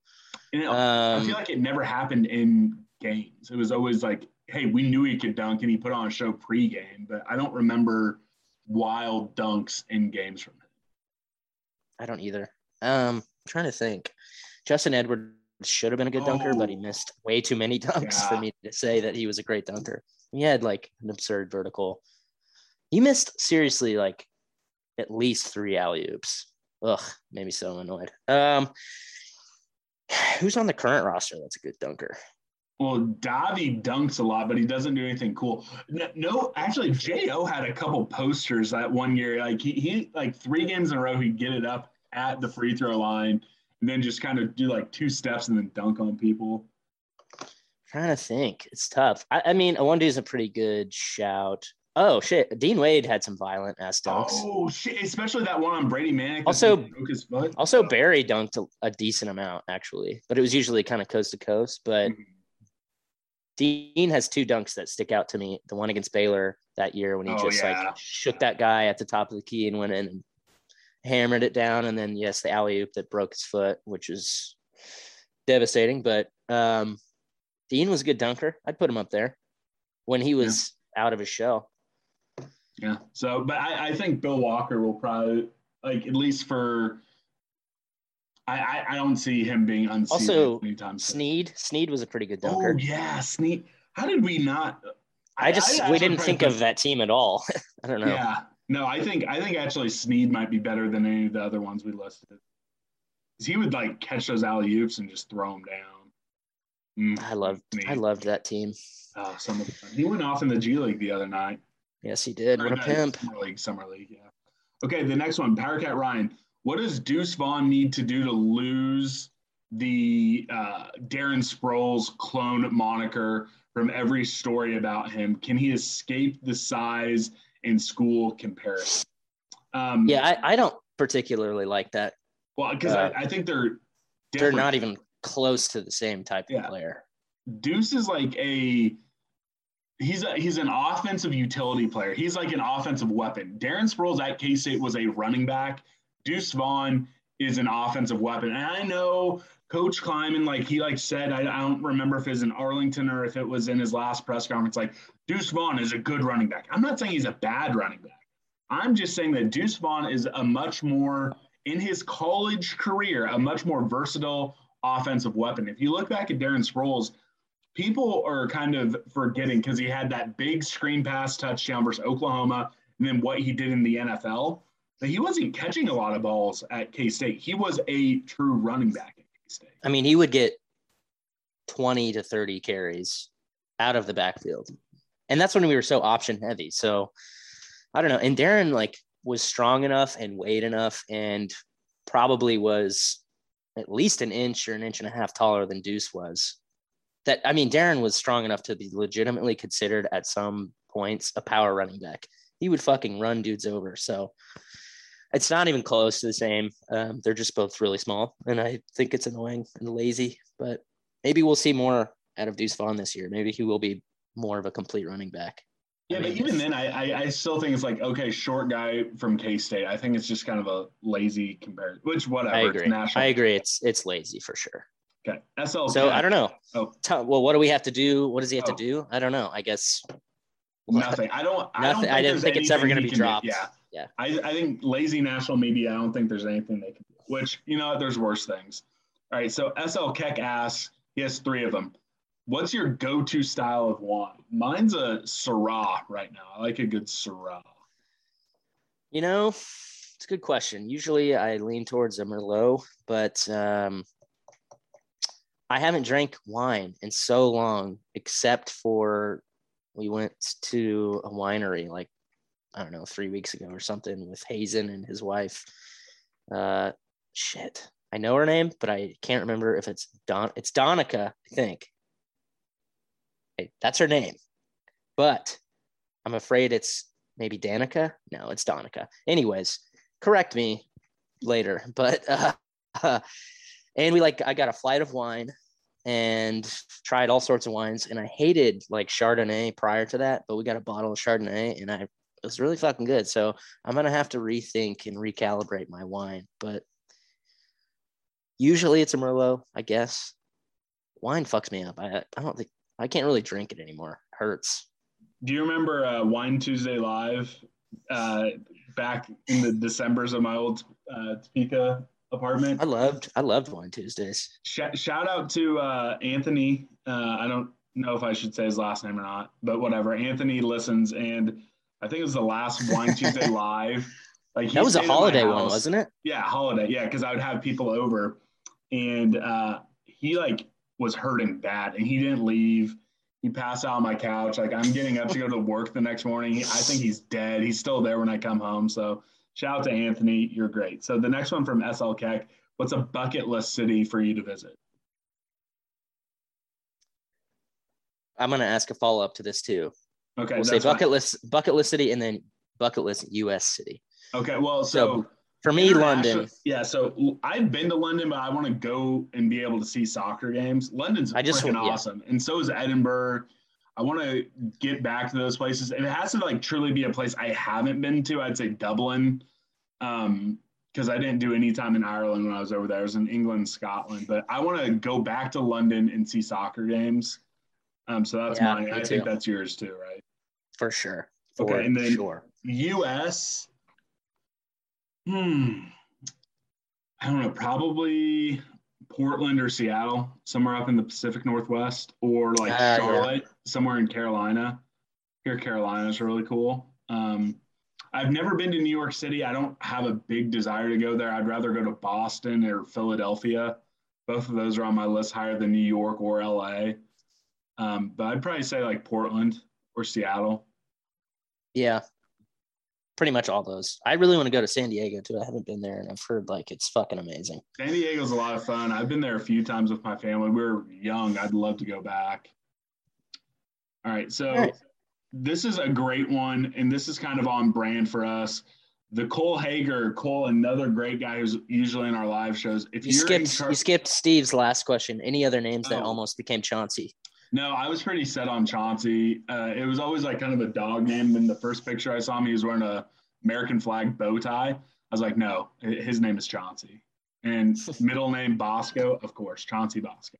You know, I Um, feel like it never happened in games. It was always like, hey, we knew he could dunk and he put on a show pregame, but I don't remember wild dunks in games from him. I don't either. Um, I'm trying to think. Justin Edwards should have been a good dunker, but he Oh. missed way too many dunks for me to say that he was a great dunker. He had like an absurd vertical. He missed seriously like at least three alley oops. Ugh, made me so annoyed. Um, who's on the current roster that's a good dunker? Well, Davi dunks a lot, but he doesn't do anything cool. No, actually, Jo had a couple posters that one year. Like he, he, like three games in a row, he'd get it up at the free throw line, and then just kind of do like two steps and then dunk on people. trying to think. It's tough. I, I mean, Iwundu is a pretty good shout. Oh shit, Dean Wade had some violent ass dunks. Oh shit! Especially that one on Brady Manek. Also- broke his foot. Also, Barry dunked a, a decent amount actually, but it was usually kind of coast to coast. But Mhm. Dean has two dunks that stick out to me. The one against Baylor that year when he Oh, just yeah. like shook that guy at the top of the key and went in and hammered it down. And then yes, the alley oop that broke his foot, which is devastating. But um, Dean was a good dunker. I'd put him up there when he was out of his shell. Yeah. So, but I, I think Bill Walker will probably like at least for. I I, I don't see him being unseated Also, anytime soon. Sneed, Sneed was a pretty good dunker. Oh yeah, Sneed. How did we not? I just actually we didn't think of that team at all. I don't know. Yeah. No, I think I think actually Sneed might be better than any of the other ones we listed. He would like catch those alley oops and just throw them down. Mm, I loved me. I loved that team. Uh, some of the. He went off in the G League the other night. Yes, he did. Or What a pimp. Summer League, Summer League, yeah. Okay, the next one, Power Cat Ryan. What does Deuce Vaughn need to do to lose the uh, Darren Sproles clone moniker from every story about him? Can he escape the size and school comparison? Um, Yeah, I, I don't particularly like that. Well, because uh, I, I think they're They're not even close to the same type Yeah. of player. Deuce is like a he's a he's an offensive utility player. He's like an offensive weapon. Darren Sproles at K State was a running back. Deuce Vaughn is an offensive weapon. And I know Coach Klieman, like he like said, I, I don't remember if it was in Arlington or if it was in his last press conference. Like Deuce Vaughn is a good running back. I'm not saying he's a bad running back. I'm just saying that Deuce Vaughn is a much more in his college career, a much more versatile offensive weapon. If you look back at Darren Sproles, people are kind of forgetting because he had that big screen pass touchdown versus Oklahoma and then what he did in the NFL. He wasn't catching a lot of balls at K State. He was a true running back at K State. I mean, he would get 20 to 30 carries out of the backfield. And that's when we were so option heavy. So I don't know. And Darren like was strong enough and weighed enough and probably was at least an inch or an inch and a half taller than Deuce was. That I mean, Darren was strong enough to be legitimately considered at some points a power running back. He would fucking run dudes over. So it's not even close to the same. Um, they're just both really small, and I think it's annoying and lazy. But maybe we'll see more out of Deuce Vaughn this year. Maybe he will be more of a complete running back. Yeah, I but even then, I, I I still think it's like okay, short guy from K State. I think it's just kind of a lazy comparison. Which whatever. I agree. I agree. It's it's lazy for sure. Okay. SL. So I don't know. Oh. Tell- well, what do we have to do? What does he have Oh. to do? I don't know. I guess Nothing. I don't. I, don't Nothing- I didn't think it's ever gonna be can do. dropped. Yeah. Yeah. I, I think lazy national media. I don't think there's anything they can do. Which you know, there's worse things. All right. So SL Keck asks. He has three of them. What's your go-to style of wine? Mine's a Syrah right now. I like a good Syrah. You know, it's a good question. Usually I lean towards a Merlot, but um, I haven't drank wine in so long, except for we went to a winery like, I don't know, three weeks ago or something with Hazen and his wife. Uh, shit. I know her name, but I can't remember if it's Don. It's Donica, I think. Hey, that's her name. But I'm afraid it's maybe Danica. No, it's Donica. Anyways, correct me later. But uh, and we like I got a flight of wine and tried all sorts of wines, and I hated like Chardonnay prior to that, but we got a bottle of Chardonnay, and I it was really fucking good. So I'm gonna have to rethink and recalibrate my wine, but usually it's a Merlot, I guess. Wine fucks me up. I I don't think I can't really drink it anymore. hurts. Do you remember uh, Wine Tuesday Live uh, back in the December's of my old uh, Topeka apartment? I loved I loved Wine Tuesdays. Sh- shout out to uh, Anthony. Uh, I don't know if I should say his last name or not, but whatever. Anthony listens, and I think it was the last Wine Tuesday live. Like That was a stayed at my holiday one, wasn't it? Yeah, holiday. Yeah, because I would have people over, and uh, he like was hurting bad, and he didn't leave. He passed out on my couch. Like I'm getting up to go to work the next morning. He- I think he's dead. He's still there when I come home. So shout out to Anthony. You're great. So the next one from SL Keck. What's a bucket list city for you to visit? I'm gonna ask a follow up to this too. Okay, we'll say that's fine. bucket list bucket list city and then bucket list US city. Okay, well, So, so, For me, London. Yeah, so I've been to London, but I want to go and be able to see soccer games. London's I just- freaking yeah. awesome, and so is Edinburgh. I want to get back to those places. If it has to like truly be a place I haven't been to, I'd say Dublin, um, because I didn't do any time in Ireland when I was over there. I was in England, Scotland, but I want to go back to London and see soccer games. Um, so that's Yeah, mine. I think that's yours too, right? For sure. Okay, and then- sure. U.S. Hmm. I don't know. Probably Portland or Seattle, somewhere up in the Pacific Northwest, or like Charlotte. yeah. Somewhere in Carolina. Here, Carolina is really cool. Um, I've never been to New York City. I don't have a big desire to go there. I'd rather go to Boston or Philadelphia. Both of those are on my list higher than New York or LA. Um, but I'd probably say like Portland or Seattle. Yeah. Pretty much all those. I really want to go to San Diego too. I haven't been there and I've heard like it's fucking amazing. San Diego's a lot of fun. I've been there a few times with my family. We are young. I'd love to go back. All right. So All right. this is a great one, and this is kind of on brand for us. The Cole Hager, Cole, another great guy who's usually in our live shows. If You you're skipped char- you skipped Steve's last question. Any other names that Oh. almost became Chauncey? No, I was pretty set on Chauncey. Uh, it was always like kind of a dog name. In the first picture I saw him, he was wearing a American flag bow tie. I was like, no, his name is Chauncey. And middle name Bosco, of course, Chauncey Bosco.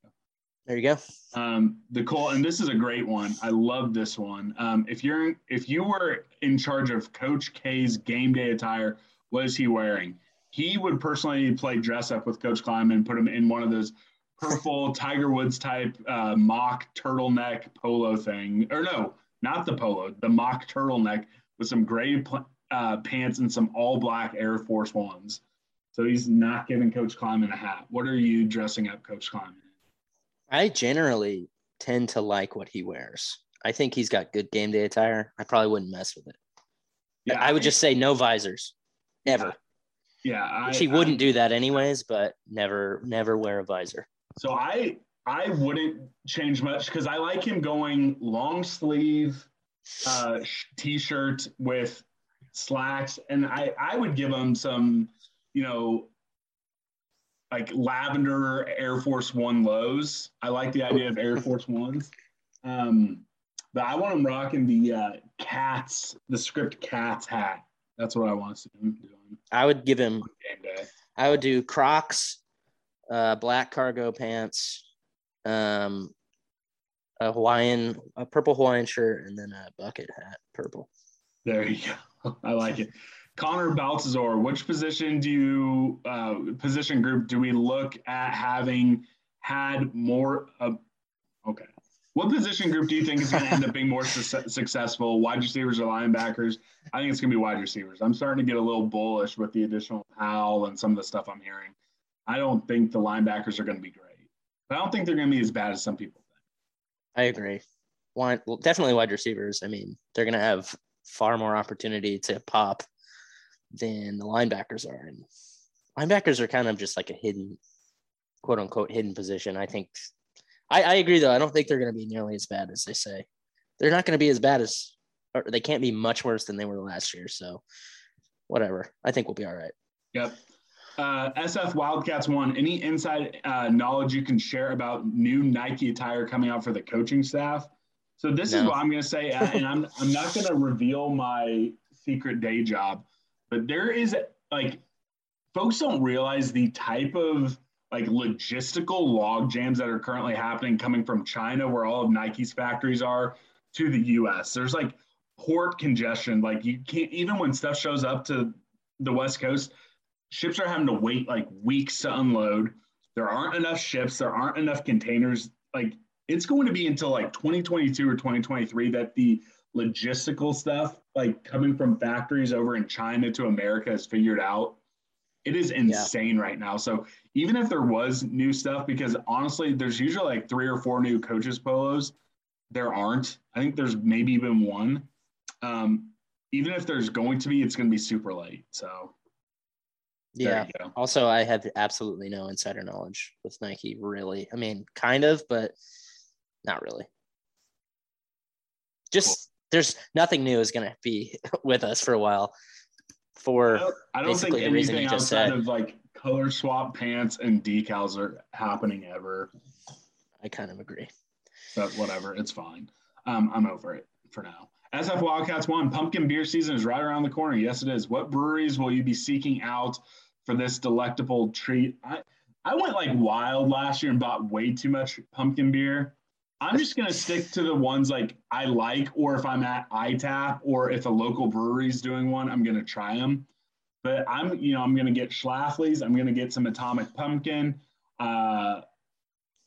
There you go. Um, the Cole, and this is a great one. I love this one. Um, if you're if you were in charge of Coach K's game day attire, what is he wearing? He would personally play dress up with Coach Klieman, and put him in one of those purple Tiger Woods type uh, mock turtleneck polo thing, or no, not the polo, the mock turtleneck with some gray pl- uh, pants and some all black Air Force Ones. So he's not giving Coach Klieman a hat. What are you dressing up Coach Klieman? I generally tend to like what he wears. I think he's got good game day attire. I probably wouldn't mess with it. Yeah, I would just say no visors, ever. yeah. I, Which he wouldn't do that anyways, but never, never wear a visor. So I I wouldn't change much because I like him going long sleeve uh, t-shirt with slacks, and I I would give him some you know like lavender Air Force One lows. I like the idea of Air Force Ones. Um, but I want him rocking the uh, cats, the script cats hat. That's what I want to see him doing I would give him, game day. I would do Crocs, uh, black cargo pants, um, a Hawaiian, a purple Hawaiian shirt, and then a bucket hat, purple. There you go. I like it. Connor Baltazar, which position do you, uh, position group do we look at having had more? Uh, okay. What position group do you think is going to end up being more su- successful? Wide receivers or linebackers? I think it's going to be wide receivers. I'm starting to get a little bullish with the additional Powell and some of the stuff I'm hearing. I don't think the linebackers are going to be great. But I don't think they're going to be as bad as some people think. I agree. Wide, well, definitely wide receivers. I mean, they're going to have far more opportunity to pop than the linebackers are. And linebackers are kind of just like a hidden, quote unquote, hidden position. I think, I, I agree though. I don't think they're going to be nearly as bad as they say. They're not going to be as bad as, or they can't be much worse than they were last year. So, whatever. I think we'll be all right. Yep. Uh, SF Wildcats one. Any inside uh, knowledge you can share about new Nike attire coming out for the coaching staff? So this is what I'm going to say, and I'm I'm not going to reveal my secret day job, but there is like folks don't realize the type of like logistical log jams that are currently happening coming from China, where all of Nike's factories are, to the U.S. There's like port congestion. Like you can't even when stuff shows up to the West Coast, ships are having to wait like weeks to unload. There aren't enough ships. There aren't enough containers. Like it's going to be until like 2022 or 2023 that the logistical stuff, like coming from factories over in China to America, is figured out. It is insane right now. So even if there was new stuff, because honestly, there's usually like three or four new coaches polos. There aren't. I think there's maybe even one. Um, even if there's going to be, it's going to be super late. So Yeah. Also, I have absolutely no insider knowledge with Nike, really. I mean, kind of, but not really. Just there's nothing new is going to be with us for a while. I For don't, I don't think the reason anything you just outside said. of like color swap pants and decals are happening ever. I kind of agree. But whatever, it's fine. Um, I'm over it for now. SF Wildcats one pumpkin beer season is right around the corner. Yes, it is. What breweries will you be seeking out for this delectable treat? I I went like wild last year and bought way too much pumpkin beer. I'm just gonna stick to the ones like I like, or if I'm at ITAP, or if a local brewery's doing one, I'm gonna try them. But I'm, you know, I'm gonna get Schlafly's. I'm gonna get some Atomic Pumpkin. Uh,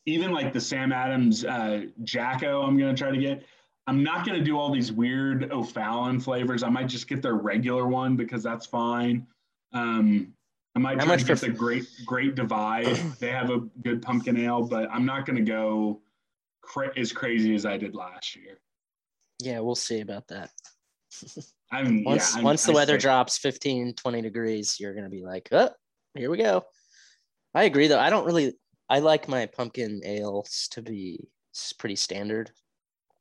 even like the Sam Adams uh, Jacko, I'm gonna try to get. I'm not gonna do all these weird O'Fallon flavors. I might just get their regular one because that's fine. Um, I might How try much to get for- the great great divide. they have a good pumpkin ale, but I'm not going to go cra- as crazy as I did last year. Yeah, we'll see about that. I mean, Once yeah, I'm- once the I weather drops 15, 20 degrees, you're gonna be like, oh, here we go. I agree though. I don't really I like my pumpkin ales to be pretty standard.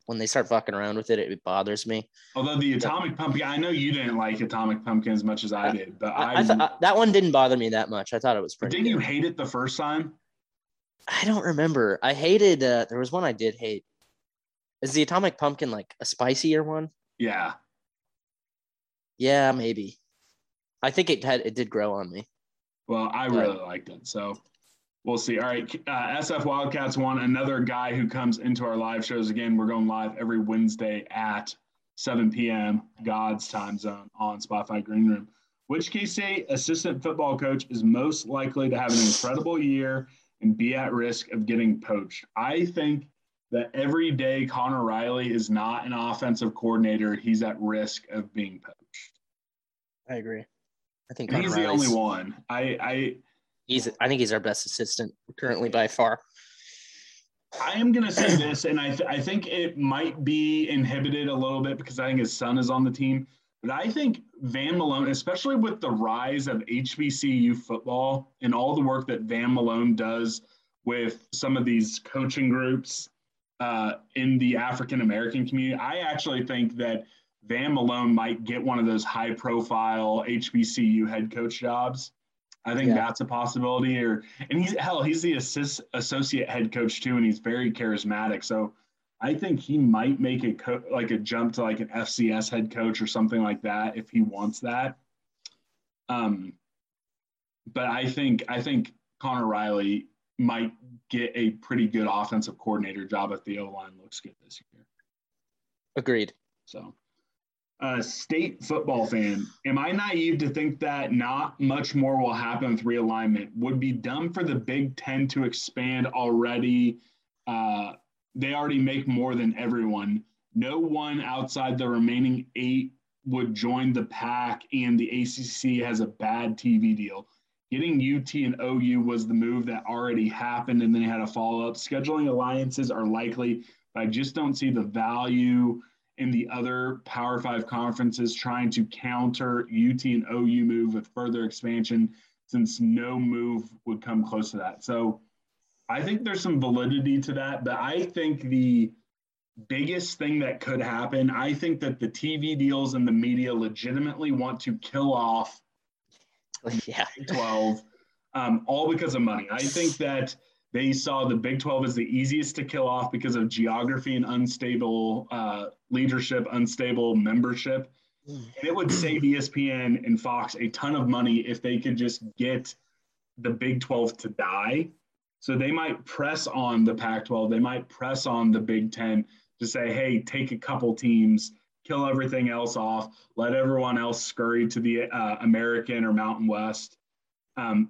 When they start fucking around with it, it bothers me. Although the atomic pumpkin, I know you didn't like atomic pumpkin as much as I did, but I, I, I thought uh, that one didn't bother me that much. I thought it was pretty. didn't you hate it the first time? I don't remember. I hated. Uh, there was one I did hate. Is the atomic pumpkin like a spicier one? Yeah. Yeah, maybe. I think it had it did grow on me. Well, I But- really liked it. So we'll see. All right. Uh, SF Wildcats one, another guy who comes into our live shows. Again, we're going live every Wednesday at 7 p.m. God's time zone on Spotify Green Room. Which K State assistant football coach is most likely to have an incredible year and be at risk of getting poached? I think that every day Conor Riley is not an offensive coordinator, he's at risk of being poached. I agree. I think And he's Connor the only one. I, I He's. I think he's our best assistant currently by far. I am going to say this, and I, th- I think it might be inhibited a little bit because I think his son is on the team. But I think Van Malone, especially with the rise of HBCU football and all the work that Van Malone does with some of these coaching groups uh, in the African American community, I actually think that Van Malone might get one of those high profile HBCU head coach jobs. I think Yeah. that's a possibility. Or and he's hell, he's the assist, associate head coach too, and he's very charismatic. So I think he might make a co- like a jump to like an FCS head coach or something like that if he wants that. Um, but I think I think Conor Riley might get a pretty good offensive coordinator job if the O line looks good this year. Agreed. So, uh, state football fan, am I naive to think that not much more will happen with realignment? Would be dumb for the Big Ten to expand already. Uh, they already make more than everyone. No one outside the remaining eight would join the pack, and the ACC has a bad TV deal. Getting UT and OU was the move that already happened, and then they had a follow up. Scheduling alliances are likely, but I just don't see the value in the other Power Five conferences trying to counter UT and OU move with further expansion, since no move would come close to that. So I think there's some validity to that, but I think the biggest thing that could happen, I think that the TV deals and the media legitimately want to kill off Yeah. Big 12, um, all because of money. I think that they saw the Big 12 as the easiest to kill off because of geography and unstable uh, leadership, unstable membership. And it would save ESPN and Fox a ton of money if they could just get the Big 12 to die. So they might press on the Pac 12, they might press on the Big 10 to say, hey, take a couple teams, kill everything else off, let everyone else scurry to the uh, American or Mountain West. Um,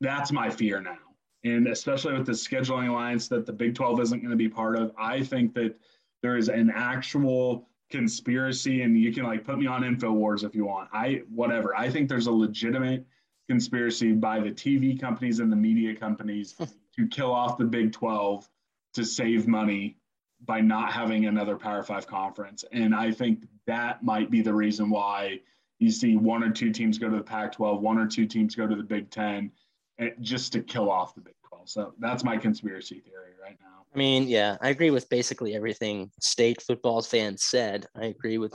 that's my fear now. And especially with the scheduling alliance that the Big 12 isn't going to be part of, I think that there is an actual conspiracy, and you can like put me on InfoWars if you want. I, whatever. I think there's a legitimate conspiracy by the TV companies and the media companies hmm. to kill off the Big 12 to save money by not having another Power Five conference. And I think that might be the reason why you see one or two teams go to the Pac 12, one or two teams go to the Big 10, eh, just to kill off the Big 12. So that's my conspiracy theory right now. I mean, yeah, I agree with basically everything state football fans said. I agree with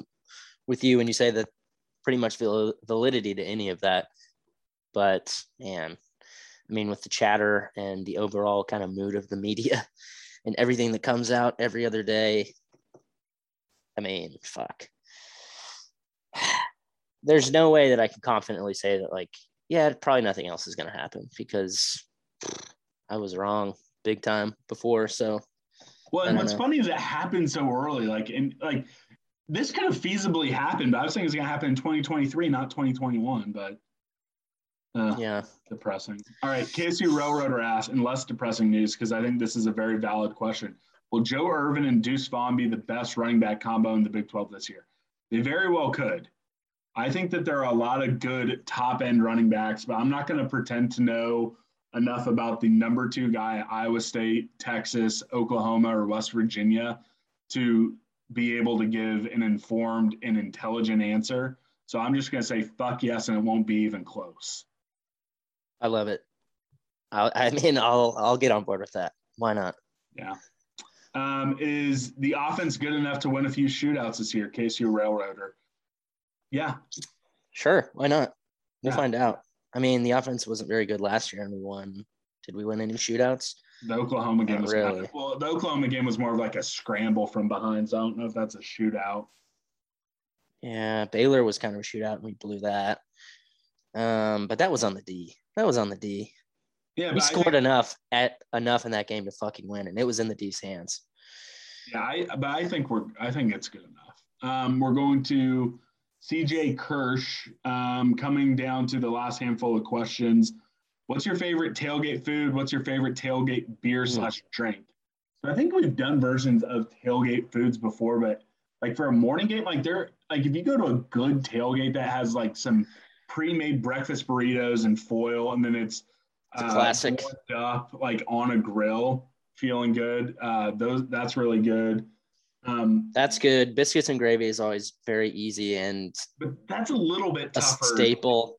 with you when you say that pretty much val- validity to any of that. But man, I mean, with the chatter and the overall kind of mood of the media and everything that comes out every other day, I mean, fuck. There's no way that I can confidently say that, like, yeah, probably nothing else is going to happen because I was wrong big time before. So Well, and what's know. funny is it happened so early. Like, and like this could have feasibly happened, but I was thinking it's going to happen in 2023, not 2021. But uh, yeah, depressing. All right, KSU Railroader asked, and less depressing news because I think this is a very valid question. Will Joe Ervin and Deuce Vaughn be the best running back combo in the Big 12 this year? They very well could. I think that there are a lot of good top end running backs, but I'm not going to pretend to know enough about the number two guy, Iowa State, Texas, Oklahoma, or West Virginia, to be able to give an informed and intelligent answer. So I'm just going to say fuck yes, and it won't be even close. I love it. I, I mean, I'll I'll get on board with that. Why not? Yeah. Um, is the offense good enough to win a few shootouts this year? KSU Railroader. Yeah. Sure. Why not? We'll Yeah. find out. I mean, the offense wasn't very good last year, and we won. Did we win any shootouts? The Oklahoma game Not was kind really. of, well. The Oklahoma game was more of like a scramble from behind. So I don't know if that's a shootout. Yeah, Baylor was kind of a shootout, and we blew that. Um, but that was on the D. That was on the D. Yeah, We scored think- enough at enough in that game to fucking win, and it was in the D's hands. Yeah, I, but I think we're I think it's good enough. Um, we're going to CJ Kirsch um, coming down to the last handful of questions. What's your favorite tailgate food? What's your favorite tailgate beer Hmm. slash drink? So I think we've done versions of tailgate foods before, but like for a morning game, like there, like if you go to a good tailgate that has like some pre-made breakfast burritos and foil, and then it's, It's a classic. up like on a grill, feeling good. Uh, those that's really good. Um, That's good. Biscuits and gravy is always very easy and but that's a little bit a tougher. staple.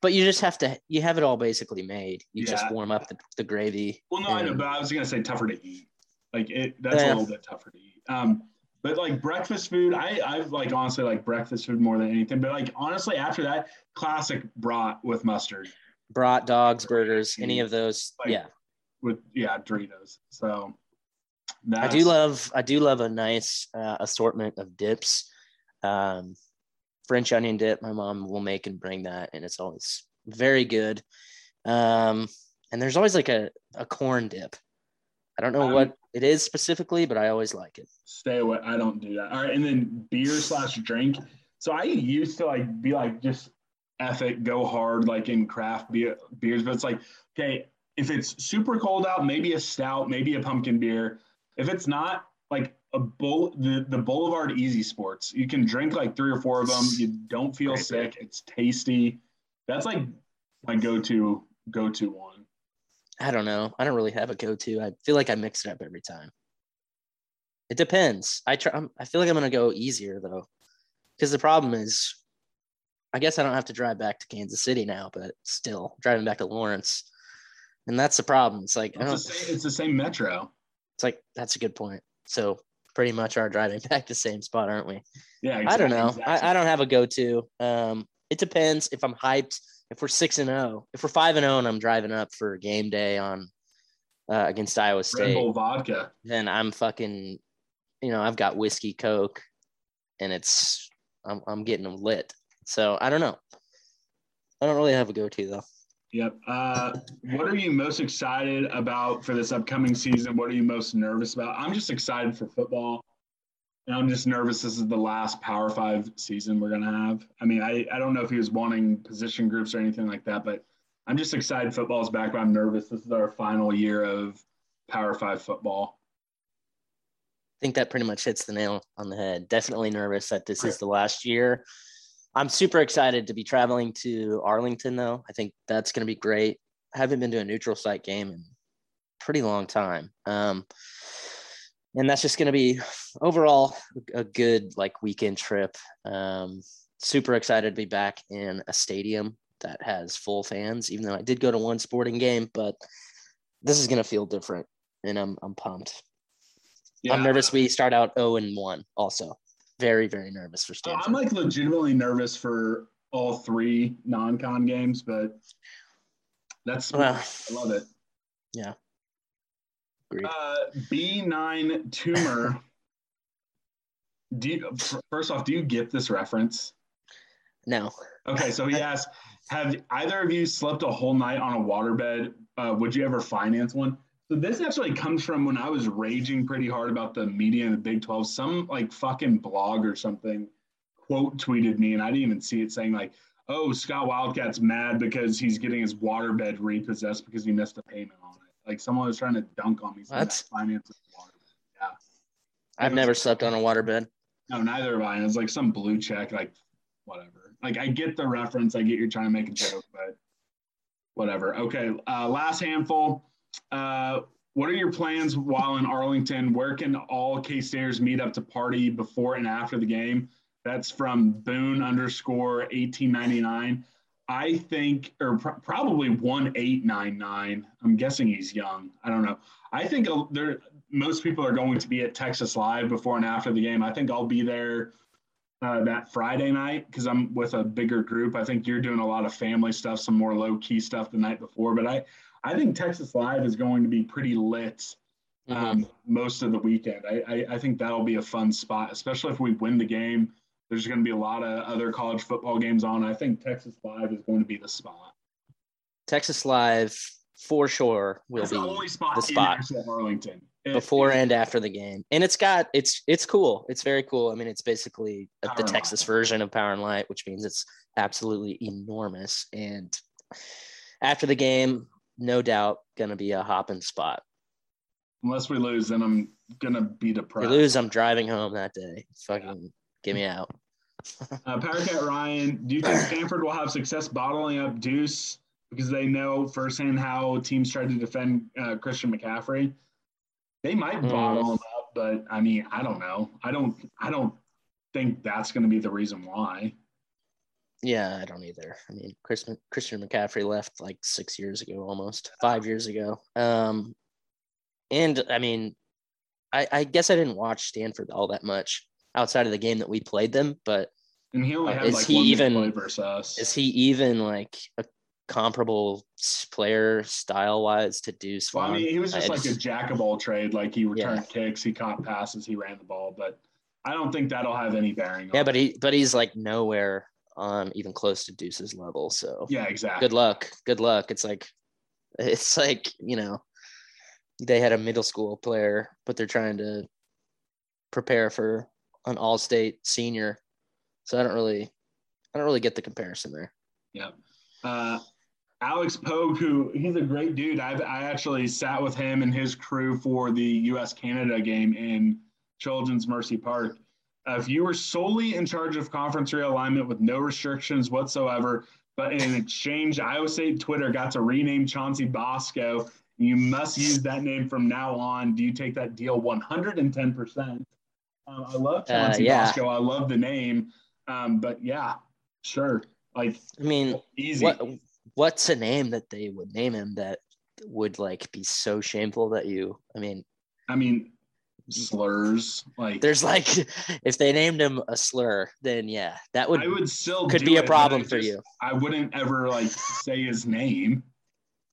But you just have to you have it all basically made. You just warm up the, the gravy. Well, no, I know, but I was gonna say tougher to eat. Like it, that's Yeah. a little bit tougher to eat. Um, but like breakfast food, I I've like honestly like breakfast food more than anything. But like honestly, after that, classic brat with mustard brat, dogs, burgers, any of those. Like, yeah. with yeah Doritos. So I do love I do love a nice uh, assortment of dips. Um, French onion dip, my mom will make and bring that, and it's always very good. Um, and there's always like a, a corn dip. I don't know Um, what it is specifically, but I always like it. stay away. I don't do that. All right, and then beer slash drink. So I used to like be like just F it, go hard like in craft beer beers, but it's like okay, if it's super cold out, maybe a stout, maybe a pumpkin beer. If it's not like a bull, the the Boulevard Easy Sports, you can drink like three or four of them. You don't feel Great beer. sick. It's tasty. That's like my go to go to one. I don't know. I don't really have a go-to. I feel like I mix it up every time. It depends. I try. I'm, I feel like I'm gonna go easier though, because the problem is, I guess I don't have to drive back to Kansas City now, but still driving back to Lawrence, and that's the problem. It's like It's the same, it's the same metro. It's like that's a good point. So pretty much are driving back to the same spot, aren't we? Yeah, I don't know. exact I. I don't have a go-to. Um, it depends if I'm hyped. If we're six and zero, if we're five and zero, and I'm driving up for game day on uh, against Iowa Red State, Bull vodka. then I'm fucking, you know, I've got whiskey, coke, and it's I'm I'm getting them lit. So I don't know. I don't really have a go-to though. Yep. Uh, what are you most excited about for this upcoming season? What are you most nervous about? I'm just excited for football. And I'm just nervous this is the last Power Five season we're going to have. I mean, I, I don't know if he was wanting position groups or anything like that, but I'm just excited football's back, but I'm nervous. This is our final year of Power Five football. I think that pretty much hits the nail on the head. Definitely nervous that this is the last year. I'm super excited to be traveling to Arlington, though. I think that's going to be great. I haven't been to a neutral site game in pretty long time. Um, and that's just going to be overall a good like weekend trip. Um, super excited to be back in a stadium that has full fans, even though I did go to one sporting game, but this is going to feel different and I'm, I'm pumped. I'm nervous we start out 0 and 1 also. Very, very nervous for Stanford. I'm like legitimately nervous for all three non-con games, but that's Well, I love it. Agreed. Uh, B9 tumor. do you, first off, do you get this reference? no. Okay, so he asked, have either of you slept a whole night on a waterbed? Uh, would you ever finance one? So this actually comes from when I was raging pretty hard about the media in the Big 12. Some like fucking blog or something quote tweeted me, and I didn't even see it saying like, "Oh, Scott Wildcat's mad because he's getting his waterbed repossessed because he missed a payment on it." Like someone was trying to dunk on me. saying What? I financed. Yeah. I've never slept on a waterbed. No, neither have I. And it's like some blue check, like whatever. Like I get the reference. I get you're trying to make a joke, but whatever. Okay. Uh, last handful. Uh, what are your plans while in Arlington? Where can all K Staters meet up to party before and after the game? That's from Boone underscore 1899. I think, or pr- probably 1899. I'm guessing he's young. I don't know. I think there most people are going to be at Texas Live before and after the game. I think I'll be there uh, that Friday night because I'm with a bigger group. I think you're doing a lot of family stuff, some more low key stuff the night before. But I, I think Texas Live is going to be pretty lit um, mm-hmm. most of the weekend. I, I, I think that'll be a fun spot, especially if we win the game. There's going to be a lot of other college football games on. I think Texas Live is going to be the spot. Texas Live for sure will That's be the only spot, the spot. in Arlington before and after the game. And it's got it's it's cool. It's very cool. I mean it's basically the texas version of power and light which means it's absolutely enormous. And after the game no doubt gonna be a hopping spot. Unless we lose, then I'm gonna be if depressed. we lose i'm driving home that day. Fucking get me out Uh, Powercat Ryan, do you think Stanford will have success bottling up Deuce because they know firsthand how teams tried to defend uh, Christian McCaffrey? They might Hmm. bottle him up, but I mean, I don't know. I don't. I don't think that's going to be the reason why. yeah i don't either i mean christian christian mccaffrey left like six years ago almost five years ago um and i mean i i guess i didn't watch stanford all that much outside of the game that we played them but And he only Uh, is like he even- play versus us. is he even like a comparable player style wise to Deuce Well, I mean, he was just I like a jack of all trade. Like he returned Yeah. kicks, he caught passes, he ran the ball. But I don't think that'll have any bearing. yeah, but he but he's like nowhere on even close to Deuce's level. So yeah, exactly. good luck. Good luck. It's like it's like, you know, they had a middle school player, but they're trying to prepare for an all state senior. So I don't really I don't really get the comparison there. Yep. Uh, Alex Pogue, who he's a great dude. I've, I actually sat with him and his crew for the U.S. Canada game in Children's Mercy Park. Uh, if you were solely in charge of conference realignment with no restrictions whatsoever, but in exchange, Iowa State Twitter got to rename Chauncey Bosco. You must use that name from now on. Do you take that deal 110%? Um, I love Uh, yeah. Bosco. I love the name. Um, but yeah, sure. Like I mean, easy. what what's a name that they would name him that would like be so shameful that you I mean I mean, slurs. Like there's like if they named him a slur then yeah that would I would still could be it, a problem for just- you I wouldn't ever like say his name.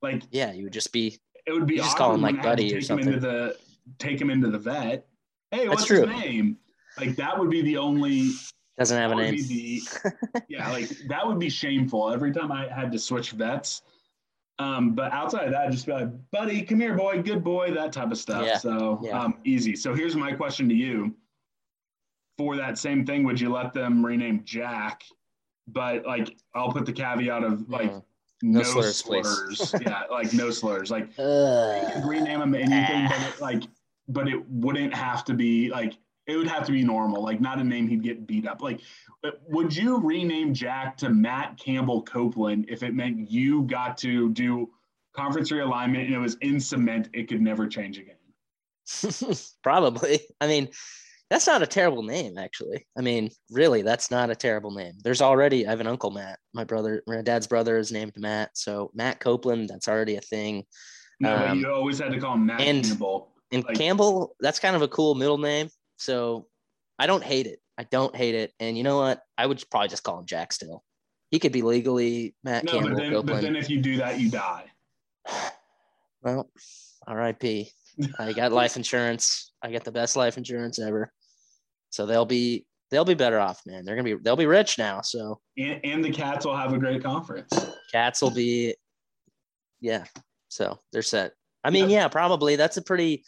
Like yeah you would just be it would be just call him, like, I had to Buddy or take him into the take him into the vet. Hey, what's his name? Like that would be the only doesn't have a name the- yeah, like that would be shameful every time I had to switch vets. Um, but outside of that, I'd just be like, buddy, come here, boy, good boy, that type of stuff. Yeah, So yeah. um, easy. So here's my question to you. For that same thing, would you let them rename Jack? But like, I'll put the caveat of like Mm. no, No slurs, slurs. yeah, like no slurs. Like could rename him anything, but like, but it wouldn't have to be like it would have to be normal, like not a name he'd get beat up. Like, would you rename Jack to Matt Campbell Copeland if it meant you got to do conference realignment and it was in cement, it could never change again? Probably. I mean, that's not a terrible name, actually. I mean, really, that's not a terrible name. There's already, I have an uncle Matt. My brother, my dad's brother is named Matt. So Matt Copeland, that's already a thing. No, Um, you always had to call him Matt and- Campbell. And Like- Campbell, that's kind of a cool middle name. So I don't hate it. I don't hate it. And you know what? I would probably just call him Jack still. He could be legally Matt No, Campbell but then, but then if you do that, you die. Well, RIP. I got life insurance. I get the best life insurance ever. So they'll be they'll be better off, man. They're gonna be they'll be rich now. So And, and the Cats will have a great conference. cats will be yeah. So they're set. I mean, yeah, probably. That's a pretty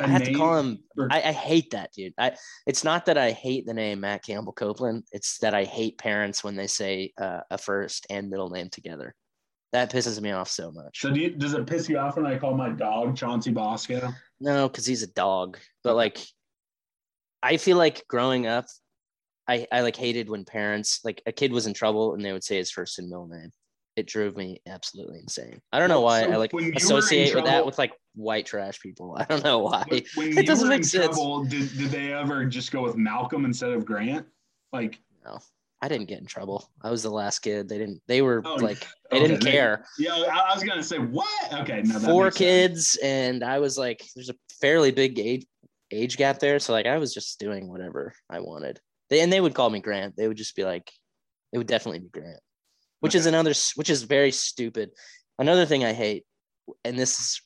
A I have to call him or- I, I hate that dude. I it's not that I hate the name Matt Campbell Copeland. It's that I hate parents when they say uh, a first and middle name together. That pisses me off so much. So do you, does it piss you off when I call my dog Chauncey Bosco? No, because he's a dog. But like, I feel like growing up, I, I like hated when parents like a kid was in trouble and they would say his first and middle name. It drove me absolutely insane. I don't know why So I like when you were in associate with that with like white trash people. I don't know why. It doesn't make sense. trouble, did, did they ever just go with Malcolm instead of Grant? Like, No, I didn't get in trouble. I was the last kid. They didn't. They were Oh, like they okay, didn't care. yeah, I, was gonna say what? Okay, no, Four makes sense. kids, and I was like, there's a fairly big age age gap there. So like, I was just doing whatever I wanted. They and they would call me Grant. They would just be like, it would definitely be Grant, which is another, which is very stupid. Another thing I hate, and this is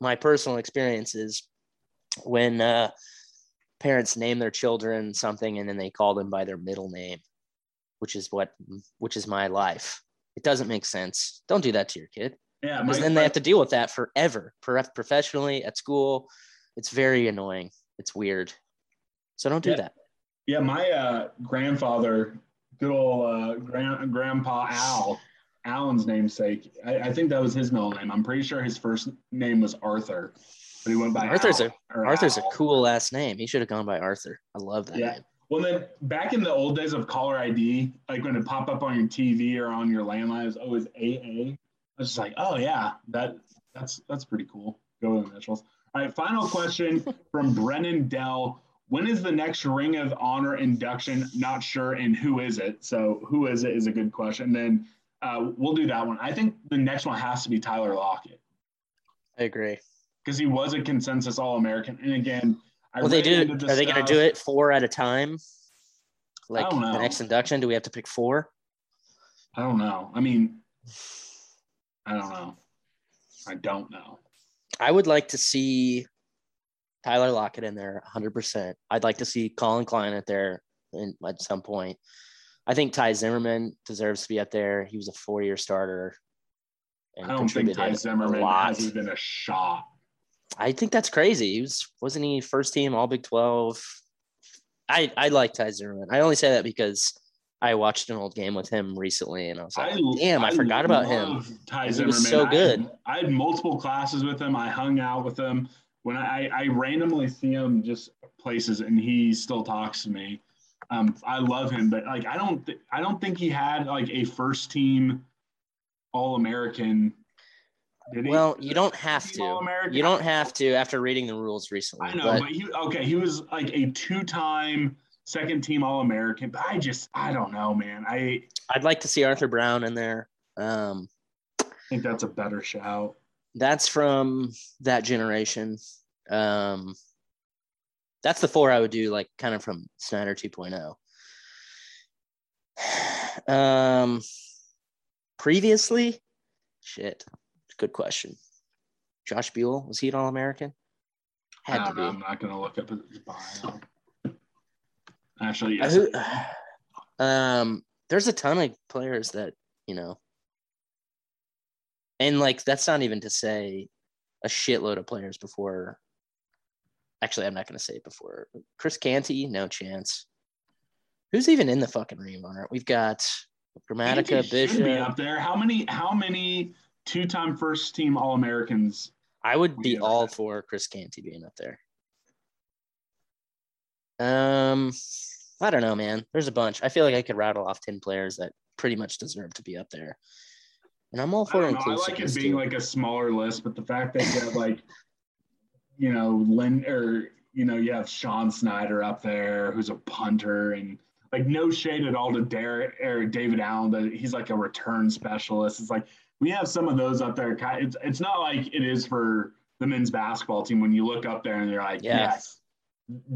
my personal experience is when uh, parents name their children something and then they call them by their middle name, which is what, which is my life. It doesn't make sense. Don't do that to your kid Yeah, because then they have to deal with that forever, professionally at school. It's very annoying. It's weird. So don't do Yeah. that. Yeah, my uh, grandfather, good old uh, grand, grandpa Al, Alan's namesake. I, I think that was his middle name. I'm pretty sure his first name was Arthur, but he went by Arthur's Al, a Arthur's Al. a cool last name. He should have gone by Arthur. I love that Yeah. name. Well, then back in the old days of caller ID, like when it popped up on your TV or on your landline, it was always AA. I was just like, oh yeah, that that's that's pretty cool. Go with the initials. All right, final question from Brennan Dell. When is the next Ring of Honor induction? Not sure, and who is it? So, who is it is a good question. Then uh, we'll do that one. I think the next one has to be Tyler Lockett I agree. because he was a consensus All American. And again, I Well, they do. into Are they going to do it four at a time? Like the next induction, do we have to pick four? I don't know. I mean, I don't know. I don't know. I would like to see Tyler Lockett in there 100%. I'd like to see Collin Klein at there in, at some point. I think Ty Zimmerman deserves to be up there. He was a four year starter. And I don't think Ty Zimmerman has even a shot. I think that's crazy. He was wasn't he first team All Big Twelve? I I like Ty Zimmerman. I only say that because I watched an old game with him recently, and I was like, damn, I, forgot about him. Ty He Zimmerman. was so I good. had- I had, multiple classes with him. I hung out with him. When I, I randomly see him just places, and he still talks to me. Um, I love him, but like I don't th- I don't think he had like a first team All American. Well, you don't have to. All-American? You don't have to after reading the rules recently. I know, but but, he okay. He was like a two-time second team All American. But I just I don't know, man. I I'd like to see Arthur Brown in there. Um, I think that's a better shout. That's from that generation. Um, that's the four I would do, like kind of from Snyder 2.0. Um, previously, shit, good question. Josh Buhl was he an All American? Had to be. know. I'm not gonna look up his bio. Actually, Uh, yes. who- um, there's a ton of players that you know, and like that's not even to say a shitload of players before. Actually, I'm not going to say it before Chris Canty. No chance. Who's even in the fucking Ring of Honor? We've got Grammatica, should be Bishop. up there. How many? How many two-time first team All Americans? I would be all for Chris Canty being up there. Um, I don't know, man. There's a bunch. I feel like I could rattle off ten players that pretty much deserve to be up there, and I'm all for know. I like it being too. like a smaller list, but the fact that you have like, you know, Lynn or you know, you have Sean Snyder up there, who's a punter, and like no shade at all to Derek or David Allen, but he's like a return specialist. It's like we have some of those up there. It's it's not like it is for the men's basketball team when you look up there and you're like, yes,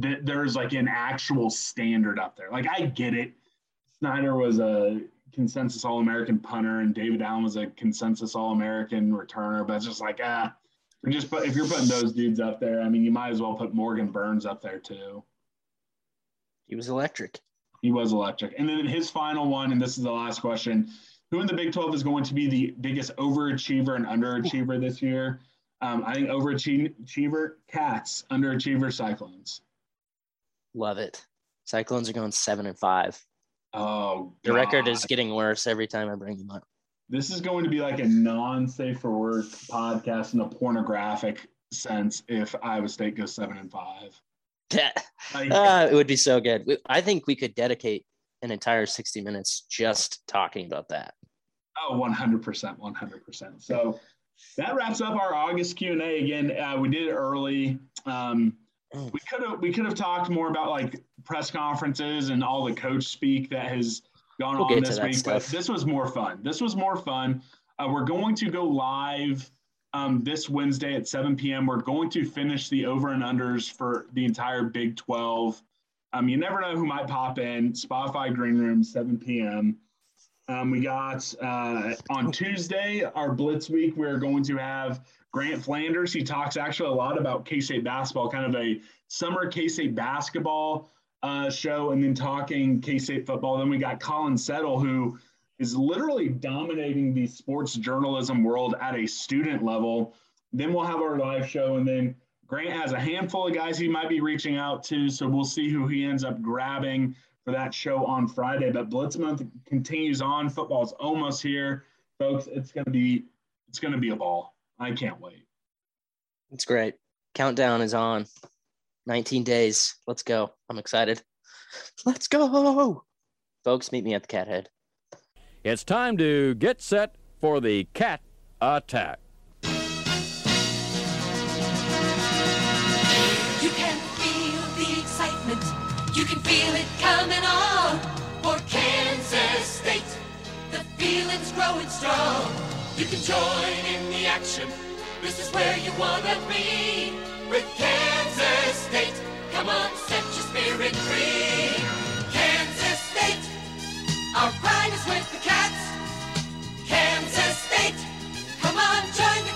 th- there's like an actual standard up there. Like I get it. Snyder was a consensus All American punter, and David Allen was a consensus All American returner. But it's just like ah, just put, if you're putting those dudes up there, I mean, you might as well put Morgan Burns up there too. he was electric. He was electric. And then his final one, and this is the last question: Who in the Big Twelve is going to be the biggest overachiever and underachiever this year? Um, I think overachiever Cats, underachiever Cyclones. Love it. Cyclones are going seven and five. Oh, The record is getting worse every time I bring them up. This is going to be like a non-safe for work podcast in a pornographic sense if Iowa State goes seven and five. Like, uh, it would be so good. I think we could dedicate an entire 60 minutes just talking about that. Oh, 100%, 100%. So that wraps up our August Q&A. Again, uh, we did it early. Um. We could have we could have talked more about like press conferences and all the coach speak that has gone We'll on this week, but this was more fun. This was more fun. Uh, we're going to go live um, this Wednesday at 7 p.m. We're going to finish the over and unders for the entire Big 12. Um, you never know who might pop in. Spotify Green Room, 7 p.m. Um, we got uh, on Tuesday, our Blitz week, we're going to have Grant Flanders. He talks actually a lot about K State basketball, kind of a summer K State basketball uh, show, and then talking K State football. Then we got Colin Settle, who is literally dominating the sports journalism world at a student level. Then we'll have our live show, and then Grant has a handful of guys he might be reaching out to. So we'll see who he ends up grabbing for that show on Friday. But Blitz Month continues on. Football's almost here, folks. It's gonna be it's gonna be a ball. I can't wait. It's great. Countdown is on. 19 days. Let's go. I'm excited. Let's go. Folks, meet me at the cat head. It's time to get set for the cat attack. Can feel it coming on for Kansas State. The feeling's growing strong. You can join in the action. This is where you wanna be with Kansas State. Come on, set your spirit free. Kansas State, our pride is with the cats. Kansas State, come on, join the